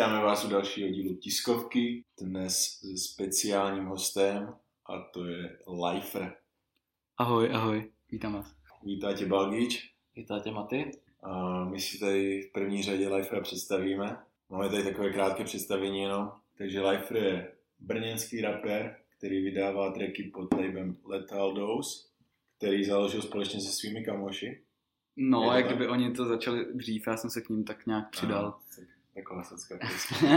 Vítáme vás u dalšího dílu tiskovky, dnes s speciálním hostem a to je Lifer. Ahoj, ahoj, vítám vás. Vítá tě Balgič Vítá tě Maty. a my si tady v první řadě Lifera představíme. Máme tady takové krátké představení jenom. Takže Lifer je brněnský rapper, který vydává tracky pod labelem Lethal Dose, který založil společně se svými kamoši. No, jak tak? kdyby oni to začali dřív, já jsem se k ním tak nějak přidal. Aha, tak- Taková sacka. prostě.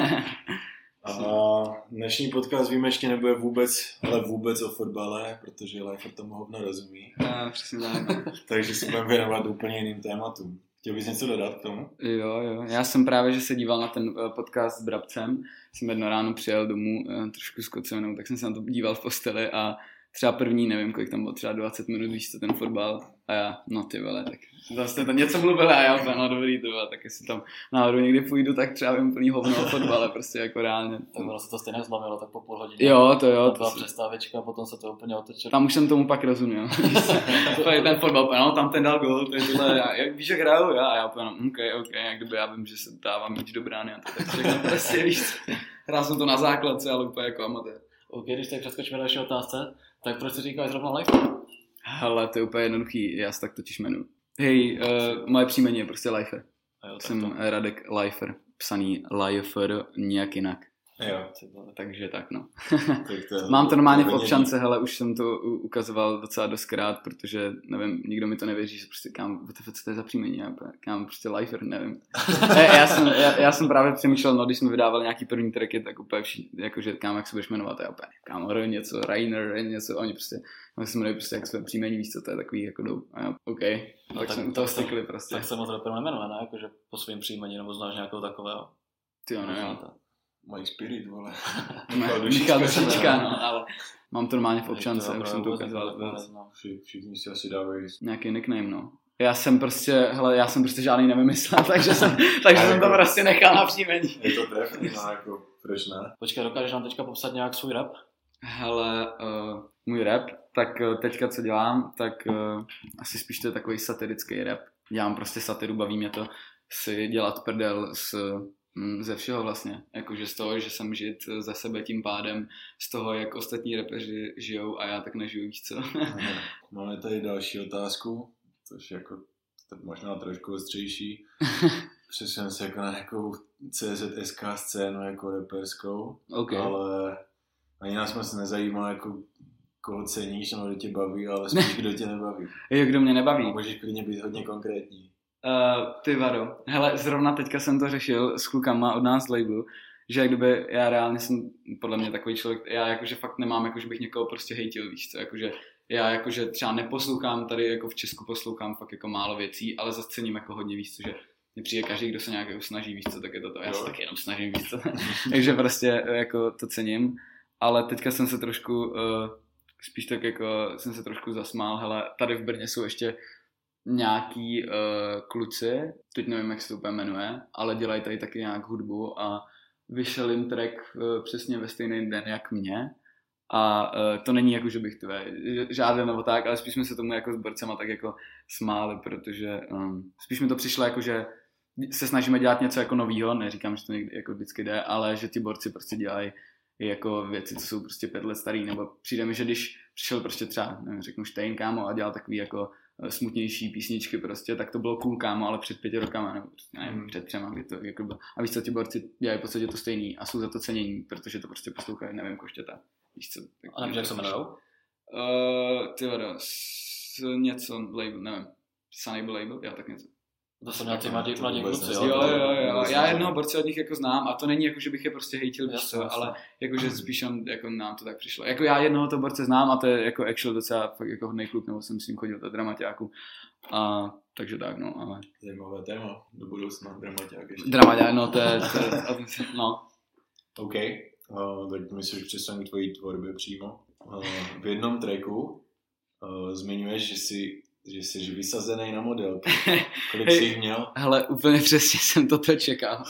A dnešní podcast výjimečně nebude vůbec, ale vůbec o fotbale, protože Lifer tomu hovno rozumí. A, přesně tak. Takže se budeme věnovat úplně jiným tématům. Chtěl bys něco dodat k tomu? Jo, jo. Já jsem právě, že se díval na ten eh, podcast s Brabcem, jsem jedno ráno přijel domů eh, trošku skocenou, tak jsem se na to díval v posteli a třeba první, nevím, kolik tam bylo, třeba 20 minut, víš co, ten fotbal a já, no ty vole, tak zase to něco mluvil a já úplně, no dobrý, ty vole, tak jestli tam náhodou někdy půjdu, tak třeba vím plný hovno o fotbale, prostě jako reálně. Tak ono se to stejně zlomilo, tak po půl hodině. Jo, to jo, To to byla si- přestávečka potom se to úplně otočilo. Tam už jsem tomu pak rozuměl. to je ten fotbal, no, tam ten dal gol, to je tohle, já, jak, víš, jak hraju, já, a já úplně, no, OK, OK, jak kdyby já vím, že se dává míč do brány a to tak všechno prostě, víš, hrál jsem to na základce, ale úplně jako amatér. OK, když tak přeskočíme další otázce, tak proč si říkáš zrovna life? Hele, to je úplně jednoduchý, já se tak totiž jmenuji. Hej, uh, moje příjmení je prostě Lifer. Jo, Jsem to, Radek Lifer, psaný Lifer nějak jinak. Jo. Takže tak no. Tak to, Mám to normálně v občance, hele, už jsem to ukazoval docela doskrát, protože, nevím, nikdo mi to nevěří, že prostě kam, co to je za příjmení, já kam prostě lifer, nevím. já, já, jsem, já, já, jsem právě přemýšlel, no, když jsme vydávali nějaký první tracky, tak úplně všichni, jakože kam, jak se budeš jmenovat, já úplně, kam, něco, Rainer, něco, oni prostě, oni se jmenují prostě jak své příjmení, víš co, to je takový, jako jdou, a já, OK, No tak, tak- jsem toho to- stikli prostě. Tak se moc rapper nejmenuje, ne? Jakože po svým příjmení, nebo znáš nějakého takového. Ty jo, nevím. Mají spirit, vole. Michal Dušička. Dušička, no, ale mám to normálně v občance, už jsem to ukazoval. neznám. Vši, všichni si asi dávají. nějaký nickname, no. Já jsem prostě, hele, já jsem prostě žádný nevymyslel, takže jsem, takže jsem to jako- prostě nechal na příjmení. Je to trefný, no jako, proč ne? Počkej, dokážeš nám teďka popsat nějak svůj rap? Hele, uh, můj rap, tak uh, teďka co dělám, tak uh, asi spíš to je takový satirický rap. Dělám prostě satiru, baví mě to si dělat prdel s, ze všeho vlastně. Jakože z toho, že jsem žít za sebe tím pádem, z toho, jak ostatní rapeři žijou a já tak nežiju, víš co. Máme tady další otázku, což je jako možná trošku ostřejší. Přesuneme se jako na nějakou CZSK scénu jako reperskou, OK. ale ani nás moc nezajímá jako koho ceníš, nebo kdo tě baví, ale spíš kdo tě nebaví. Jo, kdo mě A nebaví. můžeš klidně být hodně konkrétní. Uh, ty vado. Hele, zrovna teďka jsem to řešil s klukama od nás labelu, že jak kdyby já reálně jsem podle mě takový člověk, já jakože fakt nemám, jako že bych někoho prostě hejtil, víš co, jakože já jakože třeba neposlouchám tady, jako v Česku poslouchám fakt jako málo věcí, ale zase cením jako hodně, víš co, že mně přijde každý, kdo se nějak jako snaží, víš co, tak je to to, já se Jo. tak jenom snažím, víš co, takže prostě eh, jako to cením, ale teďka jsem se trošku, uh, spíš tak jako jsem se trošku zasmál, hele, tady v Brně jsou ještě nějaký uh, kluci, teď nevím, jak se to úplně jmenuje, ale dělají tady taky nějak hudbu a vyšel jim track uh, přesně ve stejný den jak mě. A uh, to není jako, že bych tvé žádal nebo tak, ale spíš jsme se tomu jako s borcema tak jako smáli, protože um, spíš mi to přišlo jako, že se snažíme dělat něco jako novýho, neříkám, že to někdy jako vždycky jde, ale že ti borci prostě dělají jako věci, co jsou prostě pět let starý, nebo přijde mi, že když přišel prostě třeba, nevím, řeknu Stein, kámo, a dělal takový jako smutnější písničky prostě, tak to bylo cool, kámo, ale před pěti rokama, nebo prostě, nevím, Mm. před třema, kdy to jako bylo. A víš co, ti borci dělají v podstatě to stejný a jsou za to cenění, protože to prostě poslouchají, nevím, koštěta. Víš co? Tak, A nevíš, jak se jmenujou? Uh, ty vado, s něco label, nevím. Sunable label, já tak něco. To jsou nějací mladí, to mladí kluci, jo? Jo, jo, jo. Já jednoho borce od nich jako znám a to není jako, že bych je prostě hejtil, víš co, ale jakože spíš on, jako nám to tak přišlo. Jako já jednoho toho borce znám a to je jako actual docela fakt jako hodnej kluk, nebo jsem s ním chodil do dramaťáku. A takže tak, no, ale... Zajímavé téma do budoucna, dramaťák ještě. Dramaťák, no to je, to je, to- no. OK, uh, tak my se už přesuneme k tvojí tvorbě přímo. Uh, v jednom tracku uh, zmiňuješ, že jsi, že jsi vysazený na modelky. Kolik jsi jich měl? Hele, úplně přesně jsem toto čekal.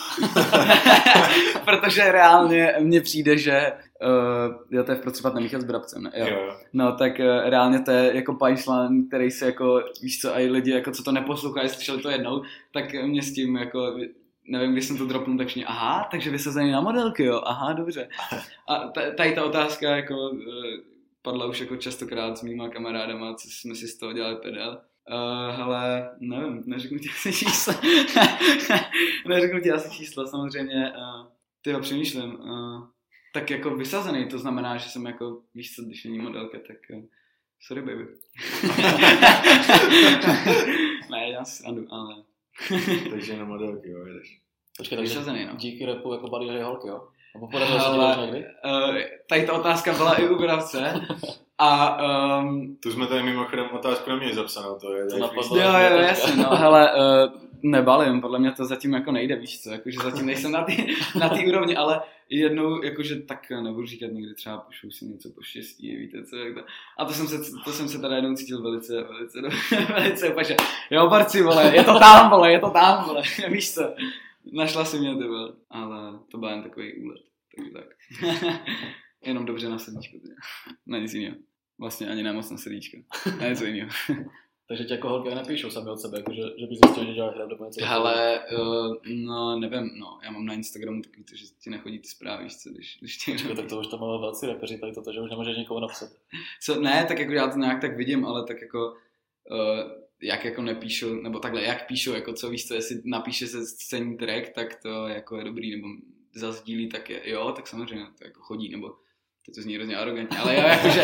Protože reálně mně přijde, že uh, jo, to je v Procpat nemíchat s Brabcem, ne? Jo. jo. No tak uh, reálně to je jako punchline, který se jako, víš co, a i lidi, jako co to neposlouchají, slyšeli to jednou, tak mě s tím jako nevím, když jsem to dropnul, tak všichni, aha, takže vysazený na modelky, jo, aha, dobře. A tady ta otázka jako eh, padla už jako častokrát s mýma kamarádama, co jsme si z toho dělali pedel. Uh, hele, nevím, neřeknu ti asi číslo. neřeknu ti asi číslo, samozřejmě. Uh, ty jo, přemýšlím. Uh, tak jako vysazený, to znamená, že jsem jako, víš co, když není modelka, tak uh, sorry baby. ne, já si srandu, ale Takže na modelky, jo, jedeš. Počkej, takže vysazený, no. díky repu jako balíš holky, jo? Nebo podařilo se to někdy? uh, tady ta otázka byla i u Bravce. A um, Tu jsme tady mimochodem otázku neměli zapsanou, to je To napadlo. Jo, jo, jasně, no, hele, uh, nebalím, podle mě to zatím jako nejde, víš co, jakože zatím nejsem na té na tý úrovni, ale jednou, jakože tak nebudu říkat někdy třeba pošlu si něco po štěstí, víte co, jak to. A to jsem se, to jsem se teda jednou cítil velice, velice, velice že jo, barci, vole, je to tam, vole, je to tam, vole, víš co, našla si mě, ty vole, ale to byl jen takový úlet, takže tak. Jenom dobře na srdíčko, ty. na nic jiného. Vlastně ani nemoc na srdíčko, na něco jiného. Takže ti jako holky nepíšou sami od sebe, jako že, že bys zjistil, že děláš rap nebo něco. Hele, uh, no nevím, no, já mám na Instagramu takový to, že ti nechodí ty zprávy, co, když, když ti Počkej, tak to už to máme velcí repeři, tady toto, že už nemůžeš nikomu napsat. Co, ne, tak jako já to nějak tak vidím, ale tak jako, uh, jak jako nepíšu, nebo takhle, jak píšu, jako co víš co, jestli napíše se scénní track, tak to jako je dobrý, nebo zazdílí, tak je, jo, tak samozřejmě to jako chodí, nebo teď to zní hrozně arrogantně, ale jo, jakože,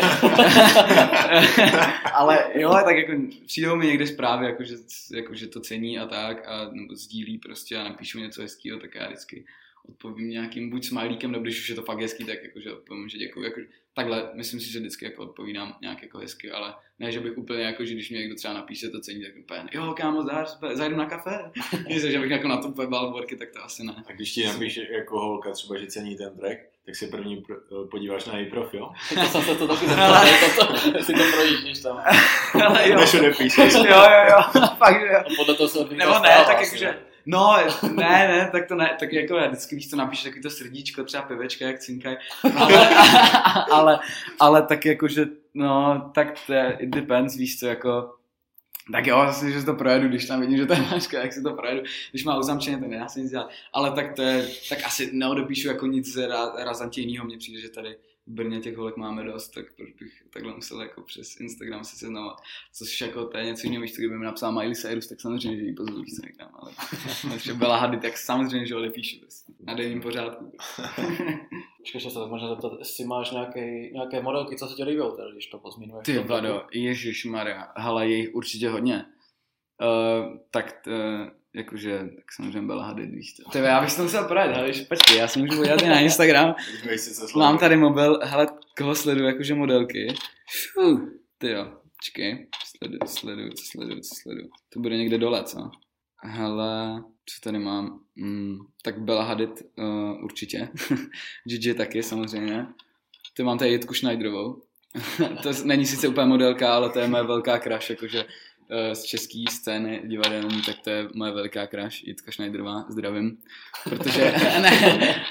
ale jo, tak jako přijdou mi někde zprávy, jakože, jakože to cení a tak, a nebo sdílí prostě a napíšu něco hezkého, tak já vždycky odpovím nějakým buď smajlíkem, nebo když už je to fakt hezký, tak jakože odpovím, že děkuji. Jako, takhle, myslím si, že vždycky jako odpovídám nějak jako hezky, ale ne, že bych úplně jako, že když mě někdo třeba napíše to cení, tak úplně, jo, kámo, zdar, zajdu na kafe. Myslím, že bych jako na to úplně balborky, tak to asi ne. A když ti napíše jako holka třeba, že cení ten track, tak se první podíváš na její profil. To jsem se to taky zeptal, jestli to projíždíš tam. Ale jo, Než odepíšeš. jo, jo, jo, fakt, že jo. A podle toho se Nebo ne, tak jakože? No, ne, ne, tak to ne, tak jako já vždycky víš, co napíše takový to srdíčko, třeba pivečka, jak cinkaj, ale, ale, ale tak jakože, no, tak to je, it depends, víš co, jako, tak jo, asi, že to projedu, když tam vidím, že to je máška, jak si to projedu. Když má uzamčeně, tak nedá se nic dělat. Ale tak to je, tak asi neodepíšu jako nic ra, razantnějšího. Mně přijde, že tady v Brně těch holek máme dost, tak proč bych takhle musel jako přes Instagram se seznamovat. Což jako to je něco jiného, co, kdyby mi napsal Miley Cyrus, tak samozřejmě, že jí pozvu víc někam, ale když byla hady, tak samozřejmě, že odepíšu prostě. na denním pořádku. Počkej, se tak možná zeptat, jestli máš nějaké, nějaké modelky, co se ti líbí, teda, když to pozmínuješ. Ty vado, Ježíš Maria, hele, je jich určitě hodně. Uh, tak uh, jakože, tak samozřejmě byla Hadid, víš to. Tyve, já bych to musel poradit, hele, počkej, já si můžu i na Instagram. Mám tady mobil, hele, koho sleduju, jakože modelky. Ty jo, počkej, sleduju, sleduju, co sleduju, co sleduju. To bude někde dole, co? Hele, co tady mám? Mm, tak Bella Hadid uh, určitě. Gigi taky samozřejmě. Ty mám tady Jitku Schneiderovou. to není sice úplně modelka, ale to je moje velká crush, jakože z české scény divadelní, tak to je moje velká crush, Jitka Schneiderová, zdravím. Protože, ne,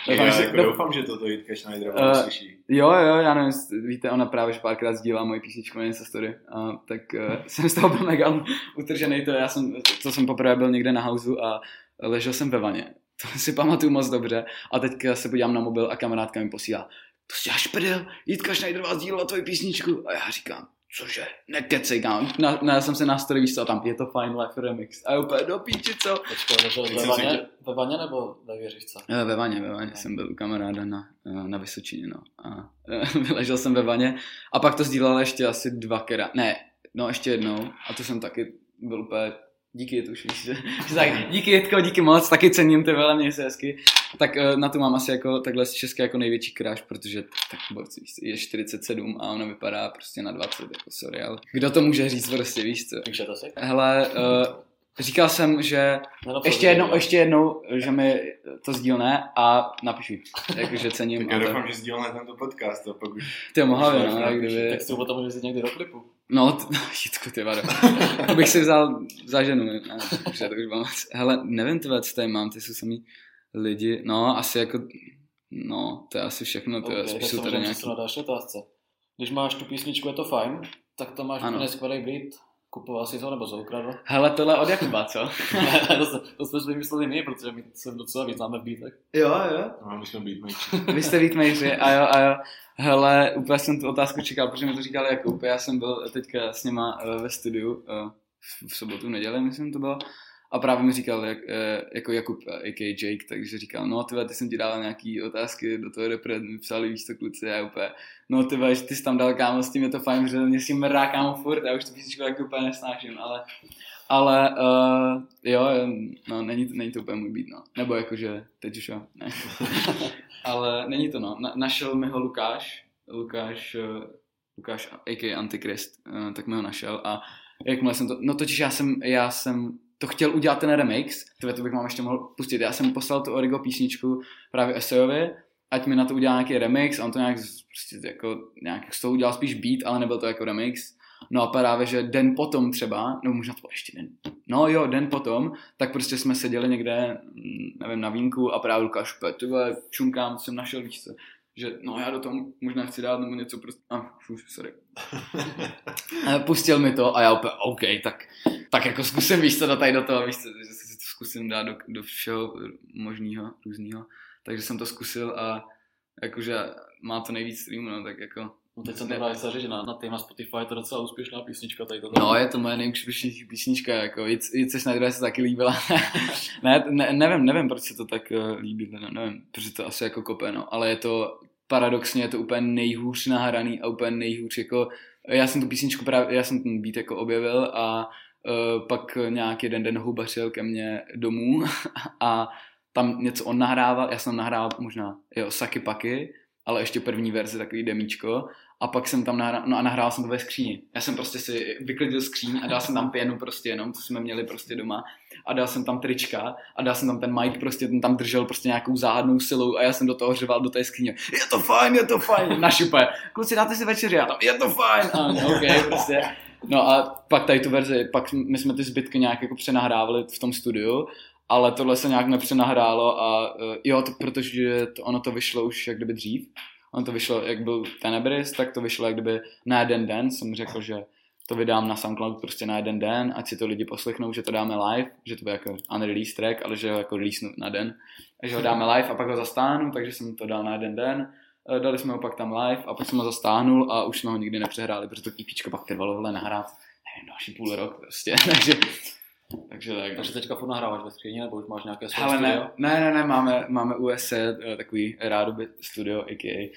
doufám, Já že- jako doufám, že toto Jitka Schneiderová Eh, uslyší. Jo, jo, já nevím, víte, ona právě že párkrát sdílá moji písničku na Insta story, a, tak uh, jsem z toho byl mega utržený, to já jsem, to jsem poprvé byl někde na houseu a ležel jsem ve vaně. To si pamatuju moc dobře a teďka se podívám na mobil a kamarádka mi posílá, to si děláš prdel, Jitka Schneiderová sdílela tvoji písničku a já říkám, cože, nekecej, kámo. Na, na, jsem se na story, víš co, a tam je to Fine Life Remix. A úplně do píči, co? Počkej, Jak ve vaně, ve vaně nebo ve věřičce? Eh, Ve vaně, ve vaně jsem byl u kamaráda na, eh, na Vysočině, no. A eh, ležel jsem ve vaně a pak to sdílel ještě asi dvakrát, ne, no ještě jednou a to jsem taky byl úplně díky je to už víš, že, tak, díky Jitko, díky moc, taky cením ty vele, měj se hezky. Tak eh, na to mám asi jako takhle z české jako největší kráš, protože tak co, je 47 a ona vypadá prostě na 20, jako sorry, ale kdo to může říct prostě, víš co. Píše to si? Hele, uh, říkal jsem, že Nenapsal ještě jednou, někdo? ještě jednou, že mi to sdílne a napíšu. Jakože cením. Tak já to- doufám, že sdílel tento podcast a pak už... Ty mohla by, no, to kdyby... Tak si to potom můžeš někdy do klipu. No, t- no Jitku, ty vado. To bych si vzal za ženu, ne, ne, to už mám. Hele, nevím, ty co tady mám, ty jsou samý lidi, no, asi jako, no, to je asi všechno, to je Okay, spíš tak se jsou tady nějaký... přesunout další otázce. Když máš tu písničku, je to fajn, tak to máš Ano. úplně skvělý beat, Kupoval si to nebo ukradl? Hele, tohle od Jakuba, co? to, se- to jsme si vymysleli my, protože my se docela vyznáme v beatech. jo, jo. No, my jsme být Vy jste beatmakeri, a jo, a jo. Hele, úplně jsem tu otázku čekal, protože mi to říkal Jakub. Já jsem byl teďka s něma eh, ve studiu eh, v- v sobotu, v neděli, myslím to bylo. A právě mi říkal, jak, eh, jako Jakub, eh, a.k.a. Jake, takže říkal, no ty, vole, ty jsem ti dával nějaký otázky do toho repre, mi psali víš to kluci, a úplně, no ty, vole, že ty jsi tam dal kámo, s tím je to fajn, že mě s tím mrá kámo furt, já už tu písničku taky úplně nesnáším, ale, ale uh, jo, no není, to- není to úplně můj beat, no. Nebo jakože, teď už jo, ne. ale není to, no. Na, našel mi ho Lukáš, Lukáš, uh, Lukáš a.k.a. Antikrist, uh, tak mi ho našel a jakmile jsem to, no totiž já jsem, já jsem to chtěl udělat ten remix, to, to bych vám ještě mohl pustit, já jsem poslal tu Origo písničku právě Esejovi, ať mi na to udělá nějaký remix, a on to nějak, prostě jako, nějak z toho udělal spíš beat, ale nebyl to jako remix. No a právě, že den potom třeba, no možná to ještě den, no jo, den potom, tak prostě jsme seděli někde, mm, nevím, na vínku a právě Lukáš, ty co jsem našel, víš co, že no já do toho možná chci dát nebo něco prostě, a ah, sorry. A pustil mi to a já úplně, OK, tak, tak jako zkusím, víš co, do tady do toho, víš co, že si to zkusím dát do, do všeho možného, různého. Takže jsem to zkusil a jakože má to nejvíc streamů, no, tak jako No teď jsem to právě chtěl říct, že na, na téma Spotify je to docela úspěšná písnička tady to. No, je to moje nejúspěšnější písnička, jako jít seš na druhé se taky líbila. ne, ne, nevím, nevím, proč se to tak uh, líbí, ne, nevím, protože to asi jako kope, no, ale je to, paradoxně je to úplně nejhůř nahraný a úplně nejhůř, jako, já jsem tu písničku právě, já jsem ten beat jako objevil a uh, pak nějak jeden den houbařil ke mně domů a tam něco on nahrával, já jsem nahrával možná, jo, Saky Paky, ale ještě první verzi, takový demíčko a pak jsem tam nahrál, no a nahrál jsem to ve skříni. Já jsem prostě si vyklidil skříň a dal jsem tam pěnu prostě jenom, co jsme měli prostě doma a dal jsem tam trička a dal jsem tam ten mic prostě, ten tam držel prostě nějakou záhadnou silou a já jsem do toho řval do té skříně. Je to fajn, je to fajn, na šupe. Kluci, dáte si večeři, já tam, je to fajn. A no, ok, prostě. No a pak tady tu verzi, pak my jsme ty zbytky nějak jako přenahrávali v tom studiu, ale tohle se nějak nepřenahrálo a uh, jo, to, protože to, ono to vyšlo už jak kdyby dřív, On to vyšlo, jak byl Tenebris, tak to vyšlo jak kdyby na jeden den. Jsem řekl, že to vydám na SoundCloud prostě na jeden den, ať si to lidi poslechnou, že to dáme live, že to bude jako unreleased track, ale že ho jako release na den. Takže ho dáme live a pak ho zastáhnu, takže jsem to dal na jeden den. Eh, Dali jsme ho pak tam live a pak jsem ho zastáhnul a už jsme ho nikdy nepřehráli, protože to EPčko pak trvalo vhle nahrát, nevím, další půl rok prostě, takže, takže tak. Takže teďka furt nahráváš ve skříni, nebo už máš nějaké své Ale studio? ne, ne, ne, ne, máme, máme USA, eh, takový rádoby studio, a.k.a.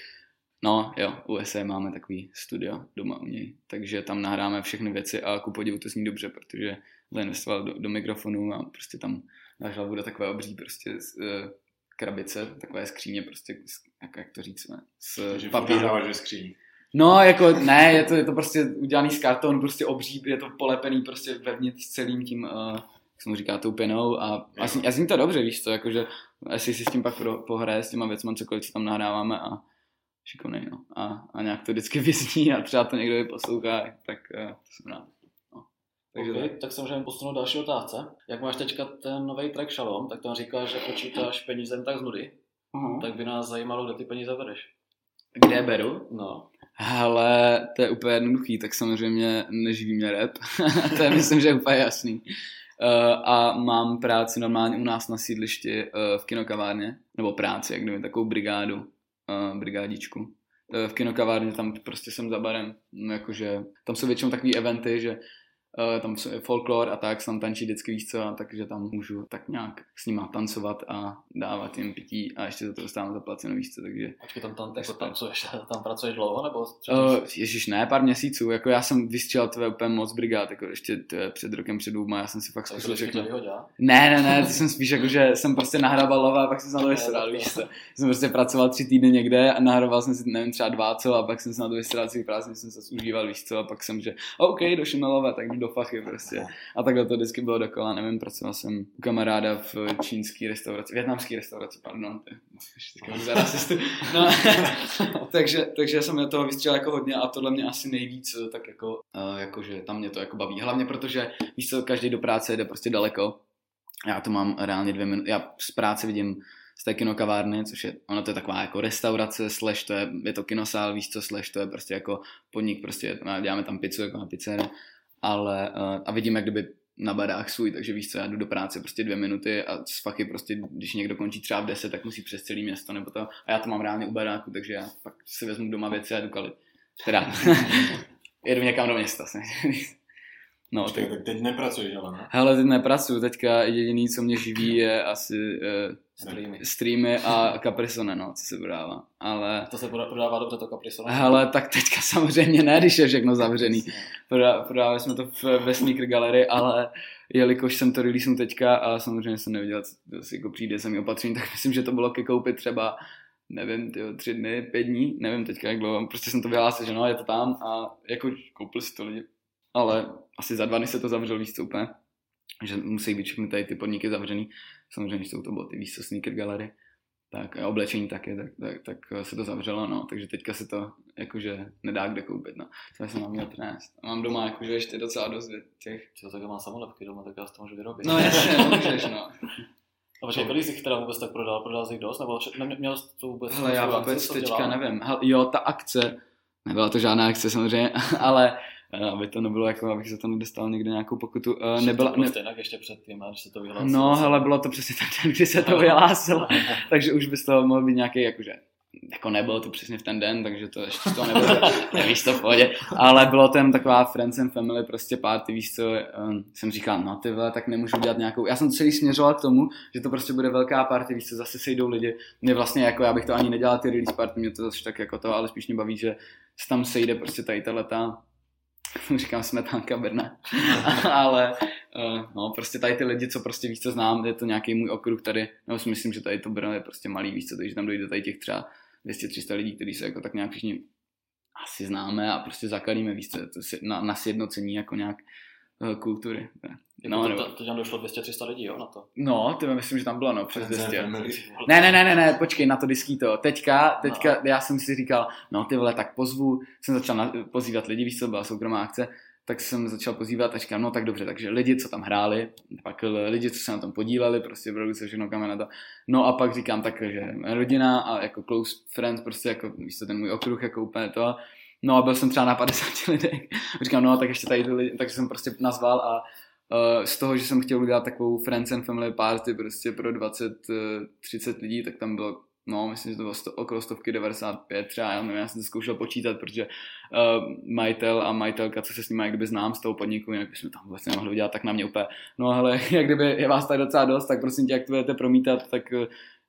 No jo, USA máme takový studio doma u něj, takže tam nahráme všechny věci a ku podivu to zní dobře, protože zainvestoval do, do mikrofonu a prostě tam náš bude takové obří prostě z, uh, krabice, takové skříně prostě, z, jak, jak to říct, ne, z Takže papíru. No, jako ne, je to, je to prostě udělaný z kartonu, prostě obří, je to polepený prostě vevnitř celým tím, uh, jak se mu říká, tou penou a, a, zní, a zní to dobře, víš co, jakože jestli si s tím pak pohraje, s těma věcma, cokoliv, co tam nahráváme a šikovnej, no. A, a nějak to vždycky vyzní a třeba to někdo i poslouchá, tak uh, to jsem rád. No. Takže Okay, tak. tak se můžeme posunout další otázce. Jak máš teďka ten nový track Shalom, tak tam říkáš, že počítáš peníze tak z nudy, Uh-huh. tak by nás zajímalo, kde ty peníze bereš. Kde je beru? No, Hele, to je úplně jednoduchý, tak samozřejmě neživí mě rap, to je myslím, že je úplně jasný. Uh, a mám práci normálně u nás na sídlišti uh, v kinokavárně, nebo práci, jak kdyby takovou brigádu, uh, brigádičku. Uh, v kinokavárně tam prostě jsem za barem, no, jakože tam jsou většinou takové eventy, že tam jsou folklor a tak, tam tančí vždycky víc co, takže tam můžu tak nějak s nima tancovat a dávat jim pití a ještě za to dostávám zaplaceno víc co, takže počkej, tam, tam, Tak jako tancuješ, tam pracuješ dlouho, nebo třeba Uh, Ježíš, ne, pár měsíců, jako já jsem vystřelil tvé úplně moc brigád, jako ještě před rokem, před dvouma, já jsem si fakt zkusil to všechno. Ne, ne, ne, ty jsem spíš jako, že jsem prostě nahrával lova a pak jsem se na to vystřelal, víš co. Jsem prostě pracoval tři týdny někde a nahrával jsem si, nevím, třeba dva co a pak jsem se na to celý prázdný, jsem se užíval, víš co, a pak jsem, že OK, došel na lova, tak do fachy prostě. A takhle to vždycky bylo dokola, nevím, pracoval jsem u kamaráda v čínské restauraci, větnamské restauraci, pardon. No, takže, takže jsem do toho vystřelil jako hodně a tohle mě asi nejvíc eh, tak jako, uh, jakože tam mě to jako baví. Hlavně protože, víš co, každý do práce jde prostě daleko. Já to mám reálně dvě minuty, já z práce vidím z té kinokavárny, což je, ono to je taková jako restaurace, slash to je, je to kinosál, víš co, slash to je prostě jako podnik, prostě děláme tam pizzu jako na pizzerii ale uh, a vidím, jak kdyby na barách svůj, takže víš co, já jdu do práce prostě dvě minuty a z faky prostě, když někdo končí třeba v 10, tak musí přes celý město nebo to. A já to mám reálně u baráku, takže já pak si vezmu doma věci a jdu kalit. Teda, jedu někam do města. No, Počkej, tak teď nepracuješ, ale ne? Hele, teď nepracuju, teďka jediný, co mě živí, je asi uh, Streamy. streamy a Caprisone, no, co se prodává. Ale... To se prodává dobře to Caprisone. Hele, tak teďka samozřejmě ne, když je všechno zavřený. Prodá, prodávali jsme to v, ve Sneaker Gallery, ale jelikož jsem to releasenul teďka a samozřejmě jsem nevěděl, co si jako přijde mi opatření, tak myslím, že to bylo ke koupit třeba nevím, tyjo, tři dny, pět dní, nevím teďka jak dlouho, prostě jsem to vyhlásil, že no, je to tam a jako koupil si to lidi. Ale asi za dva dny se to zavřelo víc co úplně, že musí být všechny tady ty podniky zavřený. Samozřejmě jsou to boty, víc co sneaker gallery, tak a oblečení taky, tak, tak, tak, se to zavřelo, no, takže teďka se to jakože nedá kde koupit, no. To jsem mám měl přinést. A mám doma jakože ještě docela dost těch. Co tak mám samolepky doma, tak já to můžu vyrobit. No jasně, no, můžeš, no. A počkej, kolik jsi teda vůbec tak prodal? Prodal jsi jich dost? Nebo neměl jsi to vůbec? Hele, já vůbec teďka nevím. Hele, jo, ta akce, nebyla to žádná akce samozřejmě, ale aby to nebylo jako, abych se tam nedostal někde nějakou pokutu. Uh, nebyla, to prostě ne... ještě před tím, než se to vyhlásilo. No, hele, bylo to přesně ten den, kdy se to vyhlásilo, takže už by z toho mohl být nějaký, jakože, jako nebylo to přesně v ten den, takže to ještě to nebylo, nevíš to v pohodě, ale bylo to jen taková friends and family prostě party, víš co, um, jsem říkal, no ty vole, tak nemůžu dělat nějakou, já jsem celý směřoval k tomu, že to prostě bude velká party, víš co, zase sejdou lidi, mě vlastně jako, já bych to ani nedělal ty release party, mě to zase tak jako to, ale spíš mě baví, že se tam sejde prostě tady ta leta říkám smetánka Brna, ale uh, no, prostě tady ty lidi, co prostě víc co znám, je to nějaký můj okruh tady, nebo si myslím, že tady to Brno je prostě malý, víc co, takže tam dojde tady těch třeba 200-300 lidí, kteří se jako tak nějak všichni asi známe a prostě zakalíme víc to na, na sjednocení jako nějak uh, kultury. No, to, to, to tam došlo 200-300 lidí, jo, na to? No, ty myslím, že tam bylo, no, přes 200. Ne, ne, ne, ne, ne, počkej, na to to. Teďka, teďka, no. já jsem si říkal, no ty vole, tak pozvu, jsem začal na, pozývat lidi, víš co, byla soukromá akce, tak jsem začal pozývat a říkám, no tak dobře, takže lidi, co tam hráli, pak lidi, co se na tom podíleli, prostě produce, všechno kam na to. No a pak říkám tak, že rodina a jako close friends, prostě jako, víš co, ten můj okruh, jako úplně to. No a byl jsem třeba na 50 lidech. Říkám, no tak ještě tady lidi, takže jsem prostě nazval a Uh, z toho, že jsem chtěl udělat takovou friends and family party prostě pro 20-30 uh, lidí, tak tam bylo no, myslím, že to bylo sto, okolo stovky 95 třeba, já nevím, já jsem to zkoušel počítat, protože uh, majitel a majitelka, co se s nimi jak kdyby znám z toho podniku, jinak bychom tam vůbec nemohli udělat, tak na mě úplně, no ale jak kdyby je vás tady docela dost, tak prosím tě, jak to budete promítat, tak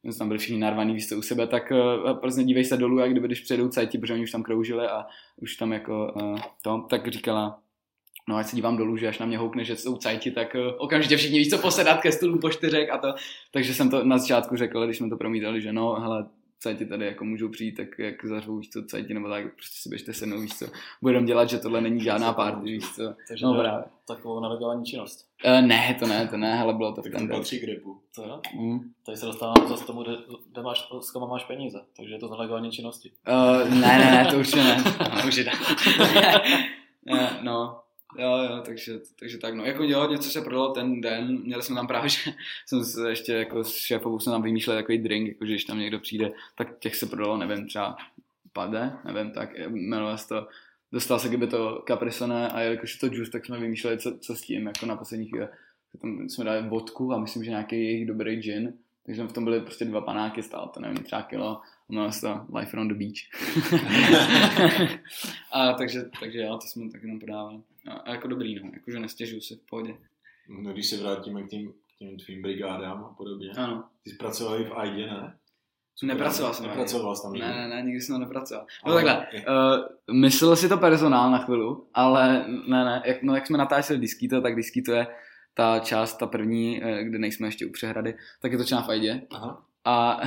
uh, tam byli všichni narvaný, víš u sebe, tak uh, prostě dívej se dolů, jak kdyby když přijedou cajti, protože oni už tam kroužili a už tam jako uh, to, tak říkala, No, ať se dívám dolů, že až na mě houkne, že jsou cajti, tak uh, okamžitě všichni víc co posedat ke stolu po čtyřek a to. Takže jsem to na začátku řekl, když jsme to promítali, že no, hele, cajti tady jako můžou přijít, tak jak zařvou, víš co, cajti, nebo tak, prostě si běžte se mnou, víš co. Budeme dělat, že tohle není žádná party, víš co. Takže no, právě. takovou nelegální činnost. Uh, ne, to ne, to ne, ale bylo to tak v ten patří k repu. To jo? Mm. Tady se dostáváme zase tomu, kde, kde máš, s koma máš peníze, takže je to z nelegální činnosti. Uh, ne, ne, ne, to už ne. No, už je ne, no, Jo, jo, takže, takže tak, no, jako jo, něco se prodalo ten den, měli jsme tam právě, že jsem se ještě jako s šéfovou jsem tam vymýšlel takový drink, jako že když tam někdo přijde, tak těch se prodalo, nevím, třeba pade, nevím, tak jmenuje se to, dostal se kdyby to Caprisone a jelikož je to juice, tak jsme vymýšleli, co, co s tím, jako na poslední chvíli. Tam jsme dali vodku a myslím, že nějaký jejich dobrý gin, takže v tom byly prostě dva panáky, stálo to nevím, třeba kilo, no to Life on the Beach. a takže, takže jo, to jsme tak jenom podávali. A, a jako dobrý, no, jakože nestěžuju se v pohodě. No, když se vrátíme k tím, k těm tvým brigádám a podobně. Ano. Ty jsi pracoval i v AIDě, ne? Co Nepracoval jsem. Nepracoval jsem. Ne, ne, ne, nikdy jsem to nepracoval. No takhle, uh, myslel si to personál na chvilu, ale ne, ne, jak, no, jak jsme natáčeli Diskito, tak Diskito je ta část, ta první, eh, kde nejsme ještě u přehrady, tak je točená v Aidě. Aha. A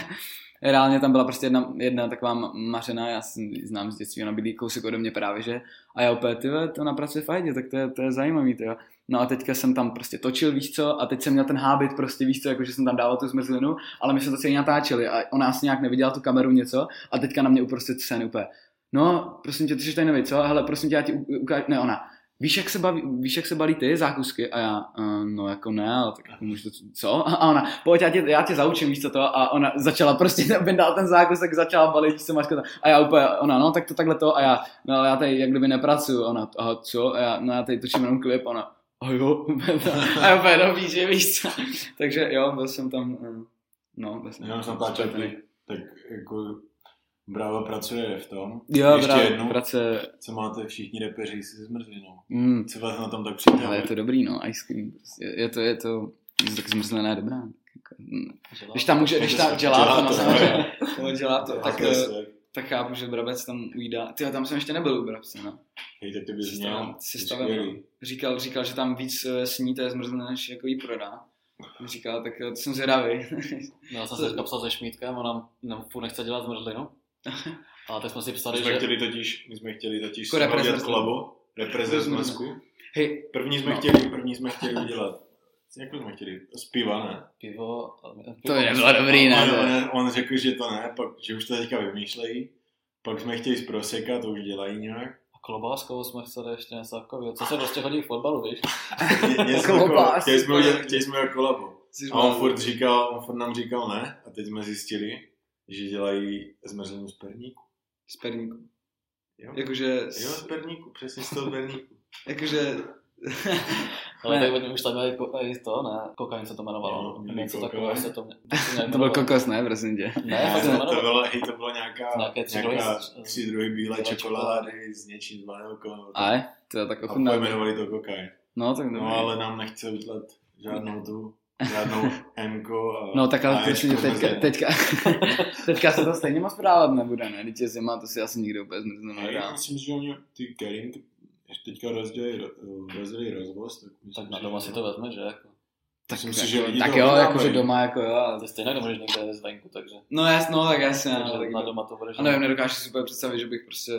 reálně tam byla prostě jedna, jedna taková mařena, já si znám z dětství, ona bydlí kousek ode mě právě, že a já opět, ty to na pracuje Aidě, tak to je, to je zajímavý, to jo. No a teďka jsem tam prostě točil, víš co, a teď jsem měl ten hábit prostě, víš co, jako že jsem tam dával tu zmrzlinu, ale my jsme to celý natáčeli a ona asi nějak neviděla tu kameru něco a teďka na mě uprostřed scény úplně, no, prosím tě, ty jsi tady nový, co? Hele, prosím tě, já ti ukážu, ne ona, víš jak, se baví, víš, jak se balí ty zákusky? A já, uh, no jako ne, ale tak jako můžu to, co? A ona, pojď, já tě, já tě zaučím, víš co to? A ona začala prostě, vyndal ten zákusek, začala balit, co máš A já úplně, ona, no tak to takhle to, a já, no ale já tady jak kdyby nepracuju, ona, aha, co? A já, no já tady točím jenom klip, ona, a jo, a já úplně, no víš, víš co? Takže jo, byl jsem tam, eh, no, byl jsem Jenom jsem natáčel klip, tak jako Bravo pracuje v tom. Jo, Ještě Bravo jednou, pracuje, co máte všichni repeři se zmrzlinou. mm, Co vás na tom tak přijde? ale je to dobrý, no, ice cream, prostě. je to, je to, tak zmrzlená je dobrá. Když tam může, když tam dělá to, no, dělá to, tak, eh, tak chápu, že Brabec tam ujídá. Ty tam jsem ještě nebyl u Brabce, no. Hej, tak ty bys Se měl. jsi stavem, říkal, říkal, že tam víc eh, sní té zmrzlené, než jako jí prodá. Říkal, tak eh, to jsem zvědavý. No, já jsem se teďka psal se Šmítkem, ona nám furt nechce dělat zmrzlinu. A tak jsme si My psali, jsme že... chtěli totiž, my jsme chtěli totiž Jako reprezent. kolabo, reprezent Zmrzlinu. zmrzku. Hej, První jsme No. chtěli, první jsme chtěli udělat, jak jsme chtěli, z piva, ne? Pivo... To by nebylo dobrý, ne? On, on, on, řekl, že to ne, pak, že už to teďka vymýšlejí. Pak jsme chtěli z proseka, to už dělají nějak. A klobáskou jsme chceli ještě něco takového. Co se prostě hodí v fotbalu, víš? Jako- Chtěli jsme to udělat, chtěli jsme udělat jsi A on furt říkal, on furt nám říkal ne. A teď jsme zjistili, že dělají zmrzlinu z perníku. z perníku. Jo? Jakože, Jo, z perníku, přesně z toho perníku. jakože, Ale tak oni už tam měli ko- i to, ne? Kokain se to Jo, jmenovalo. měli Něco takového se to mě... to byl kokos, ne, prosím tě. Ne, Ne, to, to bylo, hej, to bylo nějaká, Nějaké tři nějaká druhy- tři druhy bílé čokolády s něčím z vanilkou. A je, to je tak A ochutná. pojmenovali to kokain. No, tak No ale nám nechce udělat žádnou tu, žádnou Mko a No tak ale a teďka, zmrzlinu. teďka, teďka se to stejně moc prodávat nebude, ne? Teď je zima, to si asi nikdo úplně zmrzne já nedá. myslím, že oni ty Kering teďka rozdělí, rozdělí rozvoz, tak myslím, Tak na doma si to vezme, že? Jako. Tak, Myslím si, že jako, lidi tak to jo, jakože doma, jako jo, ale... Ty stejně nemůžeš někde zvenku, takže... No jasně, no tak jasně, takže no, tak na doma to budeš... A nevím, nedokážu si úplně představit, že bych prostě,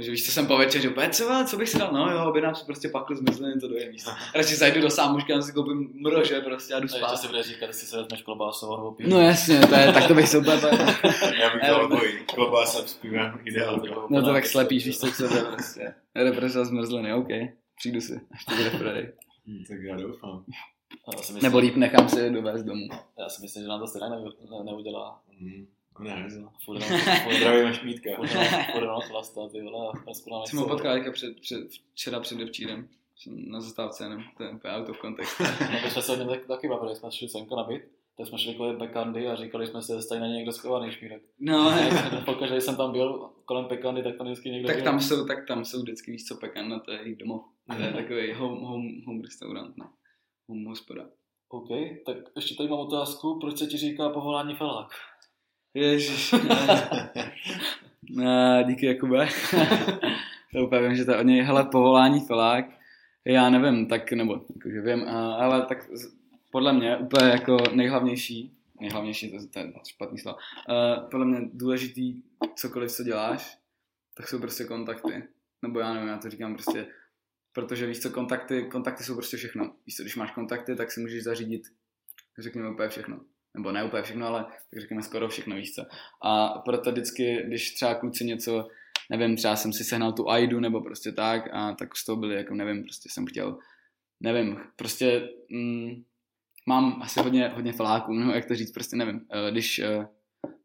že víš, co jsem po večeři, úplně, co, co bych si dal, no jo, objednám si prostě pakli zmrzliny, to dojem místo. Radši zajdu do sámušky a si koupím mrože prostě a jdu A spát. si bude říkat, jestli si vezmeš klobásovou nebo pivo. No jasně, to je, tak to bych se úplně, Já bych dal obojí, klobása s pivem, ideálka. no to tak slepíš, víš co k sobě prostě. Represa zmrzliny, OK, přijdu si, až to bude v prodeji. Hm, Tak já doufám. Myslím, Nebo líp nechám si je dovést domů. Já si myslím, že nám to stejně ne, ne, neudělá. Hm, Ne, Furt jenom, furt jenom, zdravíme Šmítka. jenom chlasta, ty vole, Jsem ho potkal teďka před, před, včera předevčírem. Na zastávce jenom, to je úplně out of context. No, my jsme se o něm tak, taky bavili, jsme šli senko na byt, tak jsme šli kolem pekandy a říkali jsme si, že stejně není někdo schovaný šmírek. No, Pokaždé jsem tam byl kolem pekandy, tak tam vždycky někdo tak byl. tam jsou, tak tam jsou vždycky víc co pekan, to je jejich domov. To je takový home, home, home restaurant, no. Home hospoda. OK, tak ještě tady mám otázku, proč se ti říká povolání felák? Ježiš. no, díky Jakube. to úplně vím, že to je od něj, hele, povolání felák. Já nevím, tak, nebo, jakože vím, ale tak podle mě úplně jako nejhlavnější, nejhlavnější, to, to je špatný slovo, podle mě důležitý cokoliv, co děláš, tak jsou prostě kontakty. Nebo já nevím, já to říkám prostě, protože víš co, kontakty, kontakty jsou prostě všechno. Víš co, když máš kontakty, tak si můžeš zařídit, řekněme úplně všechno. Nebo ne úplně všechno, ale tak řekněme skoro všechno, víš co. A proto vždycky, když třeba kluci něco, nevím, třeba jsem si sehnal tu AIDu nebo prostě tak, a tak z toho byli, jako nevím, prostě jsem chtěl, nevím, prostě mm, mám asi hodně, hodně feláků, no, jak to říct, prostě nevím, eh, když eh,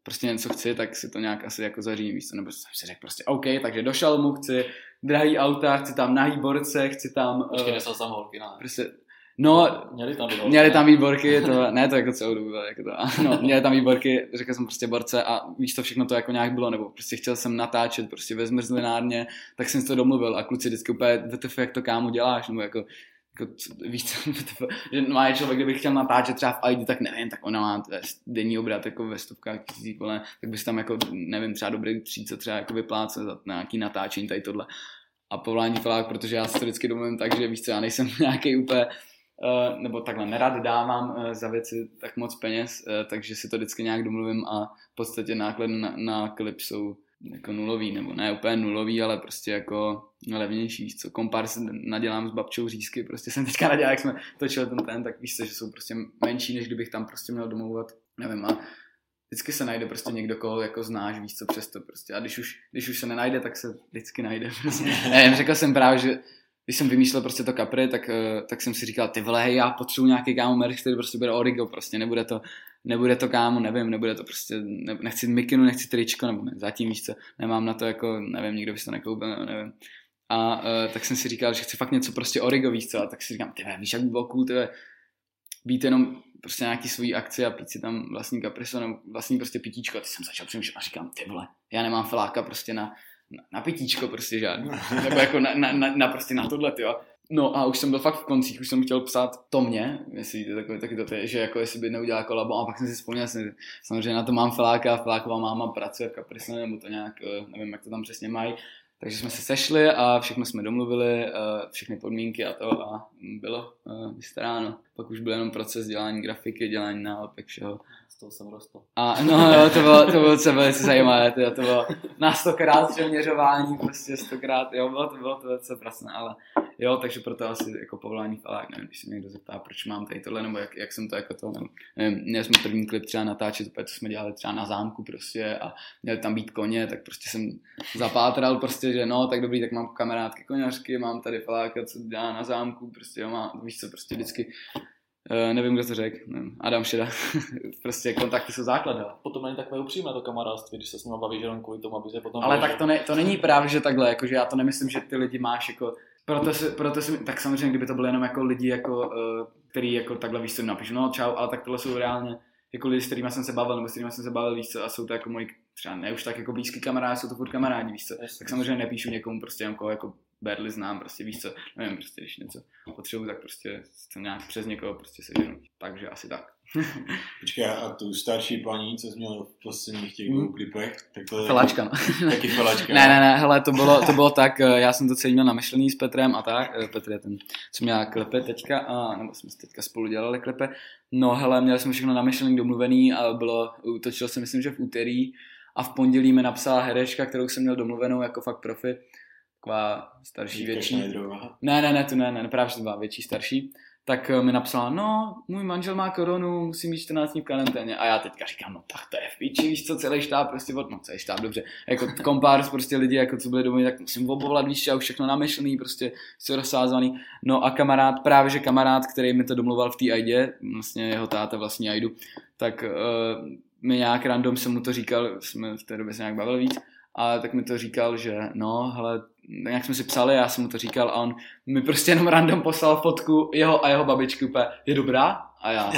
prostě něco chci, tak si to nějak asi jako zařídím, víš co, nebo jsem si řekl prostě OK, takže do šalmu chci drahý auta, chci tam nahý borce, chci tam, Počkej, eh, nesl tam holky, ne? prostě, no, Měli tam být holky, Měli tam výborky, to, ne to jako celou dobu, jako to, ano, měli tam výborky, řekl jsem prostě borce a víš to všechno to jako nějak bylo, nebo prostě chtěl jsem natáčet prostě ve zmrzlinárně, tak jsem si to domluvil a kluci vždycky úplně, VTF, jak to kámo děláš, nebo jako, jako co- víš co, VTF, že má člověk, kdyby chtěl natáčet třeba v ID, tak nevím, tak ona má denní obrat jako ve stovkách tisíc, vole, tak bys tam jako, nevím, třeba dobrý tříce třeba jako vyplácel za nějaký natáčení tady tohle. A povolání felák, protože já si to vždycky domluvím tak, že víš co, já nejsem nějaký úplně nebo takhle nerad dávám uh, za věci tak moc peněz, uh, takže si to vždycky nějak domluvím a v podstatě náklady na, na klip jsou jako nulový, nebo ne úplně nulový, ale prostě jako levnější, co, kompars nadělám s babčou řízky, prostě jsem teďka nadělal, jak jsme točili ten ten, tak víš co, že jsou prostě menší, než kdybych tam prostě měl domlouvat, nevím, a vždycky se najde prostě někdo, koho jako znáš, víš co, přesto prostě, a když už, když už se nenajde, tak se vždycky najde, prostě. nevím, řekl jsem právě, že když jsem vymýšlel prostě to kapry, tak, eh, tak jsem si říkal, ty vole, hej, já potřebuji nějaký kámo merch, který prostě bude origo, prostě nebude to, nebude to kámo, nevím, nebude to prostě, ne, nechci mikinu, nechci tričko, nebo ne, zatím víš co, nemám na to jako, nevím, nikdo by to nekoupil, nebo nevím. A uh, tak jsem si říkal, že chci fakt něco prostě origo, víš co, a tak si říkám, ty víš, jak by bylo cool, ty být jenom prostě nějaký svůj akci a pít si tam vlastní kapriso nebo vlastní prostě pitíčko. A ty jsem začal přemýšlet a říkám, ty vole, já nemám feláka prostě na, na, pitíčko prostě žádný. Nebo jako na, na, na, na prostě na tohle, jo. No a už jsem byl fakt v koncích, už jsem chtěl psát to mě, jestli to takový taky to je, že jako jestli by neudělal kolabo a pak jsem si vzpomněl, jsem, samozřejmě na to mám feláka, feláková máma pracuje v Kaprisne, nebo to nějak, eh, nevím, jak to tam přesně mají, takže jsme se sešli a všechno jsme domluvili, eh, všechny podmínky a to a bylo eh, vystaráno. Pak už byl jenom proces dělání grafiky, dělání nálepek, všeho. Toho jsem rostl. A no, jo, to bylo, to bylo co velice zajímavé, to, to bylo na stokrát přeměřování, prostě stokrát, jo, bylo to, bylo to velice prasné, ale jo, takže proto asi jako povolání falák, nevím, když se někdo zeptá, proč mám tady tohle, nebo jak, jak jsem to jako to, nevím, měli jsme první klip třeba natáčet, to co jsme dělali třeba na zámku prostě a měli tam být koně, tak prostě jsem zapátral prostě, že no, tak dobrý, tak mám kamarádky koněřky, mám tady faláka, co dělá na zámku, prostě jo, má, víš co, prostě vždycky Uh, nevím, kdo to řekl, Adam Šeda. prostě kontakty jsou základ. Potom není takové upřímné to kamarádství, když se s ním bavíš jenom kvůli tomu, aby se potom... Ale tak to, ne, to není právě, že takhle, jakože já to nemyslím, že ty lidi máš jako... Proto, si, proto si, tak samozřejmě, kdyby to byly jenom jako lidi, jako, uh, který jako takhle víš, co napíšu, no čau, ale tak tohle jsou reálně jako lidi, s kterými jsem se bavil, nebo s kterými jsem se bavil, víš co, a jsou to jako moji, třeba ne už tak jako blízký kamarádi, jsou to furt kamarádi, víš co, tak samozřejmě nepíšu někomu prostě jako, jako barely znám, prostě víš co, nevím, prostě když něco potřebuji, tak prostě to nějak přes někoho prostě seženu. Takže asi tak. Počkej, a tu starší paní, co jsi měl v posledních těch dvou klipech, tak to je... Felačka, no. Taky felačka. ne, ne, ne, hele, to bylo, to bylo tak, eh, já jsem to celý měl namyšlený s Petrem a tak, eh, Petr je ten, co měl klipe teďka, a, nebo jsme teďka spolu dělali klipe, no hele, měli jsme všechno namyšlený, domluvený a bylo, utočil jsem myslím, že v úterý a v pondělí mi napsala herečka, kterou jsem měl domluvenou jako fakt profi, taková starší, větší. Ne, ne, ne, tu ne, ne, právě že to byla větší, starší. Tak eh, mi napsala, no, můj manžel má koronu, musím být 14 dní v karanténě. A já teďka říkám, no tak to je v píči, víš co, celý štáb prostě od, no celý štáb, dobře, jako kompárs prostě lidi, jako co byli domů, tak musím obovolat, víš, já už všechno namyšlený, prostě co rozsázaný. No a kamarád, právě že kamarád, který mi to domluval v té aidě, vlastně jeho táta vlastní aidu, tak uh, mi nějak random jsem mu to říkal, jsme v té době se nějak bavili víc, a tak mi to říkal, že no, hele, nějak jsme si psali, já jsem mu to říkal a on mi prostě jenom random poslal fotku jeho a jeho babičky úplně, je dobrá? A já,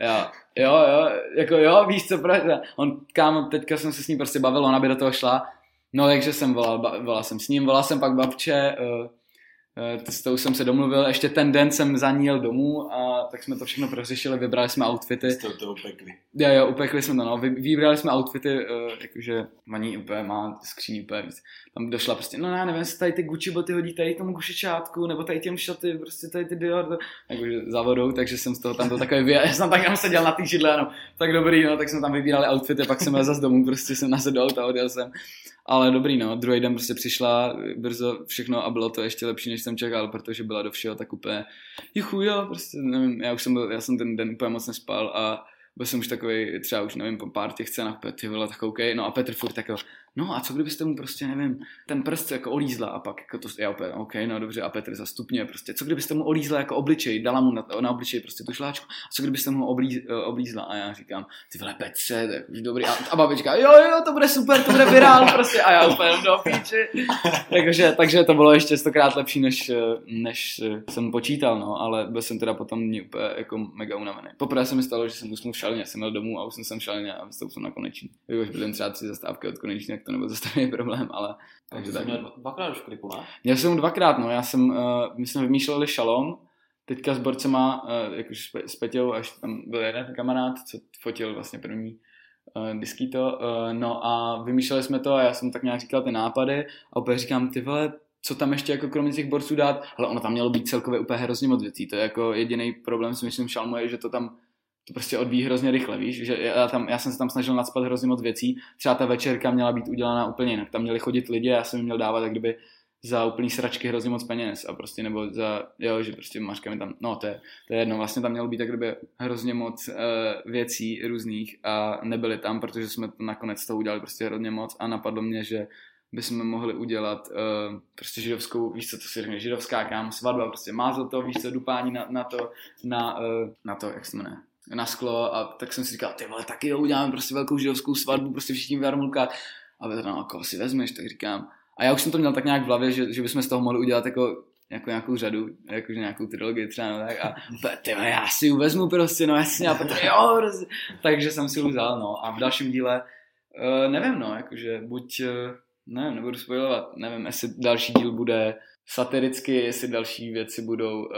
já, jo, jo, jako jo, víš co, proč? On, kámo, teďka jsem se s ním prostě bavil, ona by do toho šla, no takže jsem volal, volal jsem s ním, volal jsem pak babče, uh, s tou jsem se domluvil, ještě ten den jsem za ní jel domů a tak jsme to všechno prořešili, vybrali jsme outfity. Jste to upekli. Jo, jo, upekli jsme to, no. Vybrali jsme outfity, uh, jakože maní úplně má skříní úplně víc. Tam došla prostě, no já nevím, jestli tady ty Gucci boty hodí tady tomu gušičátku, nebo tady těm šaty, prostě tady ty Dior, jakože za vodou, takže jsem z toho tam to takové vy... já jsem tak jenom seděl na té židle, no, tak dobrý, no, tak jsme tam vybírali outfity, pak jsem jel zase domů, prostě jsem nasedl a odjel jsem. Ale dobrý, no, druhý den prostě přišla brzo všechno a bylo to ještě lepší, než jsem čekal, protože byla do všeho tak úplně, juchu, jo, prostě nevím, já už jsem byl, já jsem ten den úplně moc nespal a byl jsem už takový, třeba už nevím, po pár těch scénách, ty vole, tak OK, no a Petr furt tak no a co kdybyste mu prostě, nevím, ten prst jako olízla a pak jako to, já opět, OK, no dobře, a Petr zastupně prostě, co kdybyste mu olízla jako obličej, dala mu na, na obličej prostě tu šláčku, a co kdybyste mu oblíz, eh, oblízla a já říkám, ty vole Petře, tak už dobrý, a, a babička, jo, jo, to bude super, to bude virál prostě, a já úplně do píči. takže, takže to bylo ještě stokrát lepší, než, eh, než eh, jsem počítal, no, ale byl jsem teda potom úplně jako mega unavený. Poprvé se mi stalo, že jsem usnul v šalně, jsem měl domů a už jsem šalně a vystoupil jsem na koneční. Už byly třeba tři zastávky od konečně, to nebyl zase problém, ale... Takže tak. Měl dvakrát už klipu, ne? Měl jsem dvakrát, no, já jsem, uh, my jsme vymýšleli šalom, teďka s borcema, uh, jakož s Peťou, až tam byl jeden kamarád, co fotil vlastně první uh, disky to, uh, no a vymýšleli jsme to a já jsem tak nějak říkal ty nápady a opět říkám, ty vole, co tam ještě jako kromě těch borců dát, ale ono tam mělo být celkově úplně hrozně moc věcí, to je jako jediný problém si myslím šalmu je, že to tam to prostě odvíjí hrozně rychle, víš, že já, tam, já jsem se tam snažil nadspat hrozně moc věcí, třeba ta večerka měla být udělaná úplně jinak, tam měli chodit lidi a já jsem jim měl dávat tak kdyby za úplný sračky hrozně moc peněz a prostě nebo za, jo, že prostě Mařka mi tam, no to je, to je jedno, vlastně tam mělo být tak kdyby hrozně moc uh, věcí různých a nebyly tam, protože jsme to nakonec toho udělali prostě hrozně moc a napadlo mě, že bychom mohli udělat uh, prostě židovskou, víš co, to si řekne, židovská kam, svatba, prostě mázl to, víš co, dupání na, na to, na, uh, na to, jak se jmenuje, na sklo a tak jsem si říkal, ty vole, taky jo, uděláme prostě velkou židovskou svatbu, prostě všichni v jarmulkách. A Petra, no, koho si vezmeš, tak říkám, a já už jsem to měl tak nějak v hlavě, že, že bychom z toho mohli udělat jako jako nějakou řadu, jakože nějakou trilogii třeba, no tak a ty, já si ji vezmu prostě, no jasně, a Petr, jo, prostě. takže jsem si ji vzal, no. A v dalším díle, uh, nevím, no, jakože buď, uh, nevím, nebudu spojovat, nevím, jestli další díl bude satiricky, jestli další věci budou, uh,